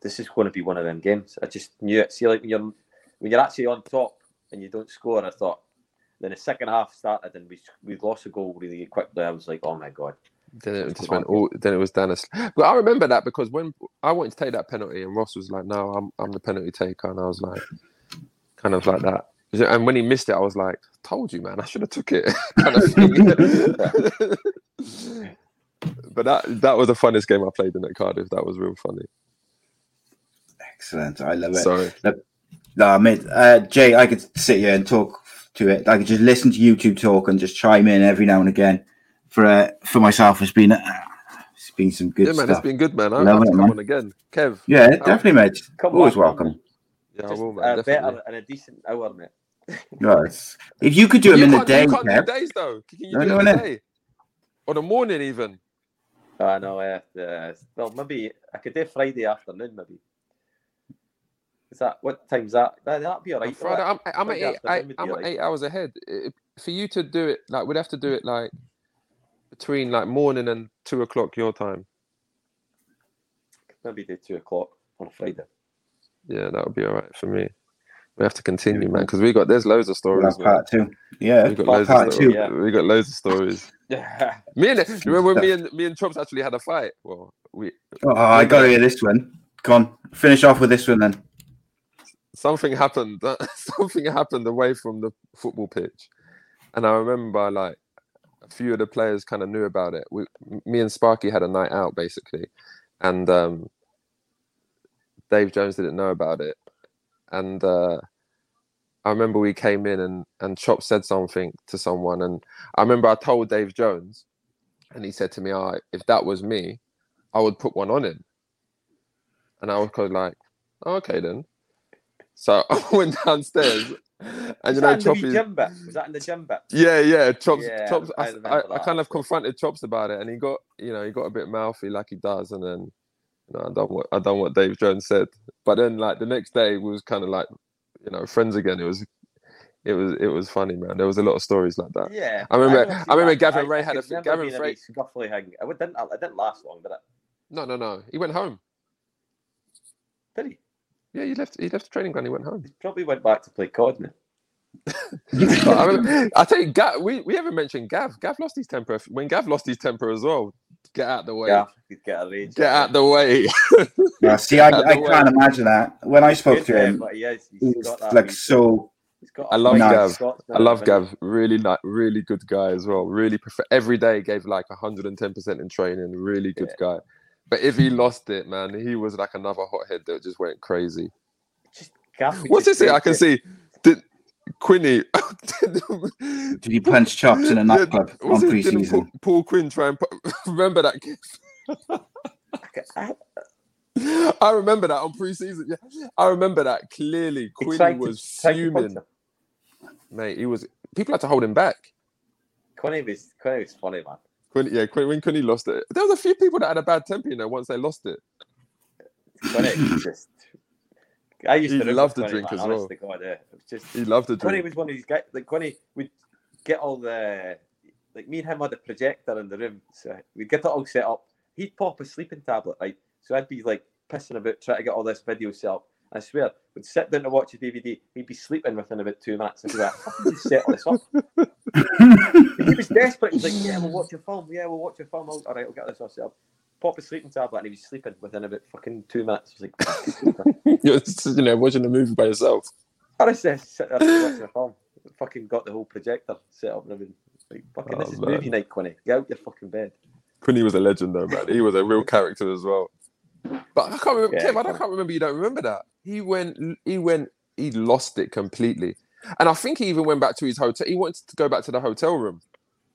this is going to be one of them games. I just knew it. See, like when you're when you're actually on top and you don't score, I thought. Then the second half started and we we lost a goal really quickly. I was like, oh my god. Then it Just went all. Then it was Dennis. But I remember that because when I wanted to take that penalty, and Ross was like, "No, I'm I'm the penalty taker," and I was like, kind of like that. And when he missed it, I was like, "Told you, man, I should have took it." [laughs] kind of thing. [laughs] but that that was the funnest game I played in at Cardiff. That was real funny. Excellent. I love it. Sorry. Look, no, mate, uh, Jay, I could sit here and talk to it. I could just listen to YouTube talk and just chime in every now and again. For uh, for myself, it's been uh, it's been some good yeah, man, stuff. it's been good, man. I Love have it, to come man. on again, Kev. Yeah, how- definitely, mate. Come Always back, man. welcome. Yeah, I Just, will, man. uh, definitely. better and a decent hour, mate. [laughs] Right. If you could do them you in the day, you can't Kev, do days though. Can you No, do no, it in no. the day? Or the morning even? I know. Uh, uh, well, maybe I could do Friday afternoon, maybe. Is that what time's that? that that'd be alright. Friday, I'm, I'm, at Friday eight, I, afternoon would be I'm at eight hours ahead. I- For you to do it, like, we'd have to do it like between like morning and two o'clock your time. Maybe do two o'clock on a Friday. Yeah, that would be all right for me. We have to continue, man, because we got there's loads of we'll stories. part two. Yeah, We got part, loads part of two. stories. We got loads of stories. [laughs] Yeah. Me and remember me and me and Chops actually had a fight. Well, we Oh, I got to hear this one. Come on, finish off with this one then. something happened. [laughs] Something happened away from the football pitch, and I remember like a few of the players kind of knew about it. We, me and Sparky had a night out basically, and um, Dave Jones didn't know about it, and uh, I remember we came in and and Chop said something to someone, and I remember I told Dave Jones, and he said to me, "Ah, if that was me, I would put one on him," and I was kind of like, "Oh, "Okay then." So [laughs] I went downstairs, [laughs] and you know, in the wee Choppy. Was that in the gym bit? Yeah, yeah. Chops, Yeah, Chops. I I, I, I kind of confronted Chops about it, and he got, you know, he got a bit mouthy like he does, and then, you know, I done what I done what Dave Jones said. But then, like the next day, we was kind of like, you know, friends again. It was, it was, it was funny, man. There was a lot of stories like that. Yeah. I remember. don't I, remember that. Gavin I- Ray I had a Gavin Rae. scuffly hang. It didn't. It didn't last long, did it? No, no, no. He went home. Did he? Yeah, he left. He left the training ground. He went home. He Probably went back to play COD now. [laughs] I, remember, I tell you, Gav, we, we haven't mentioned Gav. Gav lost his temper when Gav lost his temper as well. Get out the way. Yeah, could get a rage. Get out the way. [laughs] Yeah, see, I, Get out I can't imagine that. When I spoke to him, but he is. he was got that. like wee- so. I love Nice. Gav. I love Gav. Really like really good guy as well. Really prefer every day gave like 110% in training. Really good guy. But if he lost it, man, he was like another hothead that just went crazy. Gav would What's just this? I can it. see did Quinny [laughs] Did he punch chops in a nightclub on was it, didn't pre-season? Paul, Paul Quinn try and put, [laughs] remember that kid? [laughs] I remember that on pre-season. Yeah, I remember that clearly. He Quinn tried to- was tried to punch fuming, mate. He was. People had to hold him back. Quinny was Quinny was funny, man. Quinn, yeah, Quinn, when Quinny lost it, there was a few people that had a bad temper, you know, once they lost it. Quinny just. I used He to love loved to drink as well. God, yeah. Just He loved to Quinny was one of these guys. Like Quinny would get all the like me and him had a projector in the room, so we'd get it all set up. He'd pop a sleeping tablet, right? So I'd be like pissing about trying to get all this video set up. I swear, would sit down to watch a DVD. He'd be sleeping within about two minutes. I'd be like, "How can you set this up?" [laughs] he was desperate. He's like, "Yeah, we'll watch a film. Yeah, we'll watch a film. All right, we'll get this all set up." Pop a sleeping tablet, and he was sleeping within about fucking two minutes. I was like, [laughs] You're you know, watching a movie by yourself. I sit there watching a film. Fucking got the whole projector set up and everything. Like, fucking, this Oh, is man. movie night, Quinny. Get out your fucking bed. Quinny was a legend, though, man. He was a real character as well. But I can't remember. Yeah, Kev, I Quinny. can't remember. You don't remember that? He went. He went. He lost it completely, and I think he even went back to his hotel. He wanted to go back to the hotel room,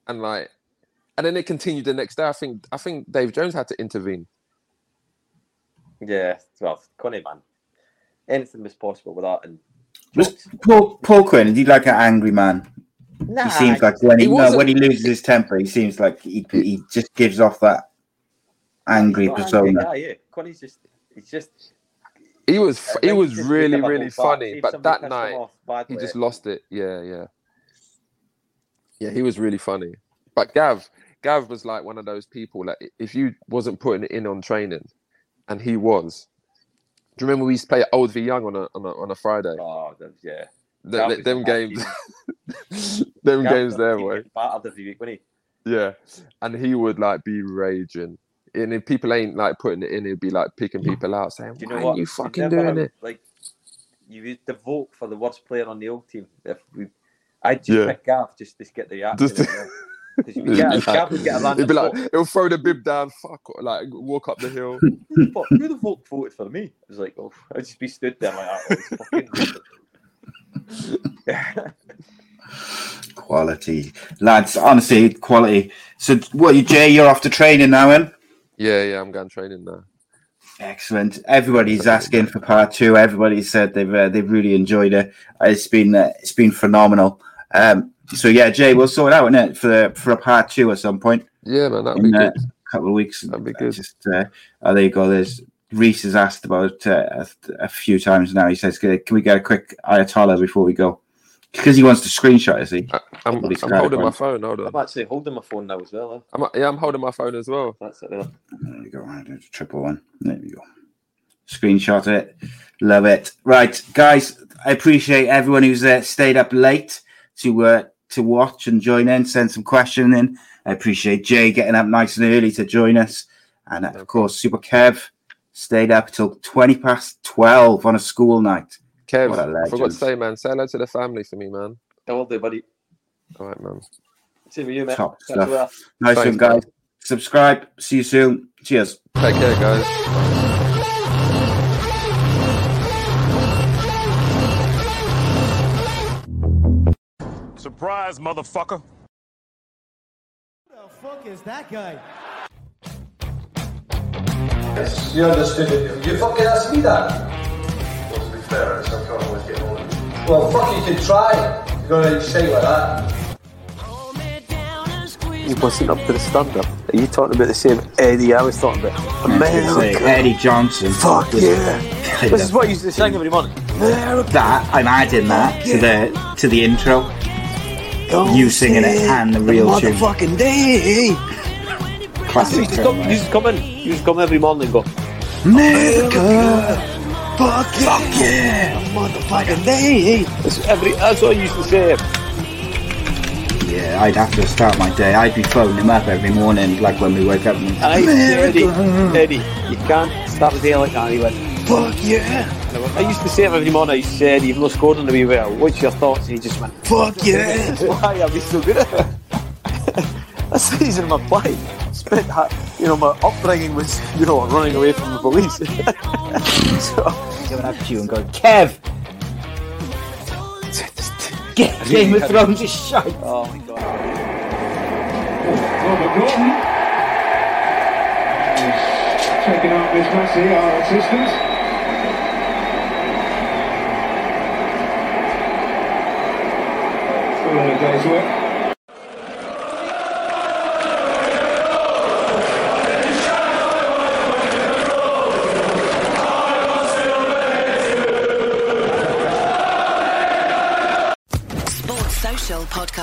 and like, and then it continued the next day. I think. I think Dave Jones had to intervene. Yeah, well, Quinny, man. Anything was possible with that. And Was Paul, Paul Quinn? Is he like an angry man? Nah, he seems like when he, he no, when he loses his temper, he seems like he he just gives off that angry He's not an angry persona. guy, yeah. Quinny's just, he's just. He was. He was really, really funny. But that night, off he just lost it. Yeah, yeah. Yeah, he was really funny. But Gav, Gav was like one of those people that if you wasn't putting it in on training, and he was. Do you remember we used to play Old v Young on a on a, on a Friday? Oh, yeah. The- the- them games, [laughs] them Gav games there, he boy. get battered every week, wouldn't Yeah, and he would like be raging, and if people ain't like putting it in, it'd be like picking people out, saying, he? Do you know are what? you You'd fucking never doing have, it?" Like, you used to vote for the worst player on the old team. If we, I'd just Yeah. pick Gav just to get the reaction. Just to- out you get, [laughs] Gav would get a random He'd be like, vote. he'll throw the bib down, fuck, like walk up the hill. Who [laughs] the fuck- who the fuck voted for me? I was like, oh, I'd just be stood there like that. Oh, fucking- [laughs] Quality. Lads, honestly, quality. So, what, you, Jay, you're off to training now, then? Yeah, yeah, I'm going training now. Excellent. Everybody's asking for part two. Everybody said they've uh, they've really enjoyed it. Uh, It's been uh, it's been phenomenal. Um, so yeah, Jay, we'll sort it out innit, for for a part two at some point. Yeah, man, that'd in be uh, good. a couple of weeks. That'd be good. Just uh, oh, there you go. There's Reese has asked about uh, a, a few times now. He says, "Can can we get a quick Ayatollah before we go?" Because he wants to screenshot. Is he? I'm, he's I'm holding my phone. Hold I'm actually holding my phone now as well. Eh? I'm, yeah, I'm holding my phone as well. That's it. There. There you go. Right, there's a triple one. There we go. Screenshot it. Love it. Right, guys. I appreciate everyone who's uh, stayed up late to uh, to watch and join in. Send some questions in. I appreciate Jay getting up nice and early to join us, and uh, of course, Super Kev stayed up till twenty past twelve on a school night. Kev, What a I forgot to say, man, say hello to the family for me, man. I will do, buddy. All right, man. See you, mate. Top Catch you later. stuff. Nice Thanks, one, guys. Subscribe. See you soon. Cheers. Take care, guys. Surprise, motherfucker. Who the fuck is that guy? Yes, you understood it. You fucking asked me that. Well, to be fair, it's not always getting on. Well, fuck, you can try. You're gonna say like that. You wasn't up to the standard. Are you talking about the same Eddie I was talking about? America. Eddie Johnson. Fuck yeah. This is what you used to sing every morning. that I'm adding that to the to the intro. You singing it and the real tune. Motherfucking day. Classic. You used to come, you used to come in. You used to come every morning and go, America. Fuck yeah. Fuck yeah. Motherfucking day. That's, every, that's what I used to say. Yeah, I'd have to start my day. I'd be phoning him up every morning, like when we wake up. And, I Eddie, Eddie, you can't start the day like that. He went, fuck yeah. I used to say it every morning. I used to say, Eddie, you've not scored on the wee well. What's your thoughts? And he just went, fuck [laughs] yeah. Why I'd be so good at it. [laughs] That's the reason my play. Spent, ha- you know, my upbringing was, you know, running away from the police. [laughs] so, Coming up to you and going, Kev, get [laughs] Game of Thrones is shite. oh my god. Robert Norton is taking out Miss Massey, our assistant. All in a day's work.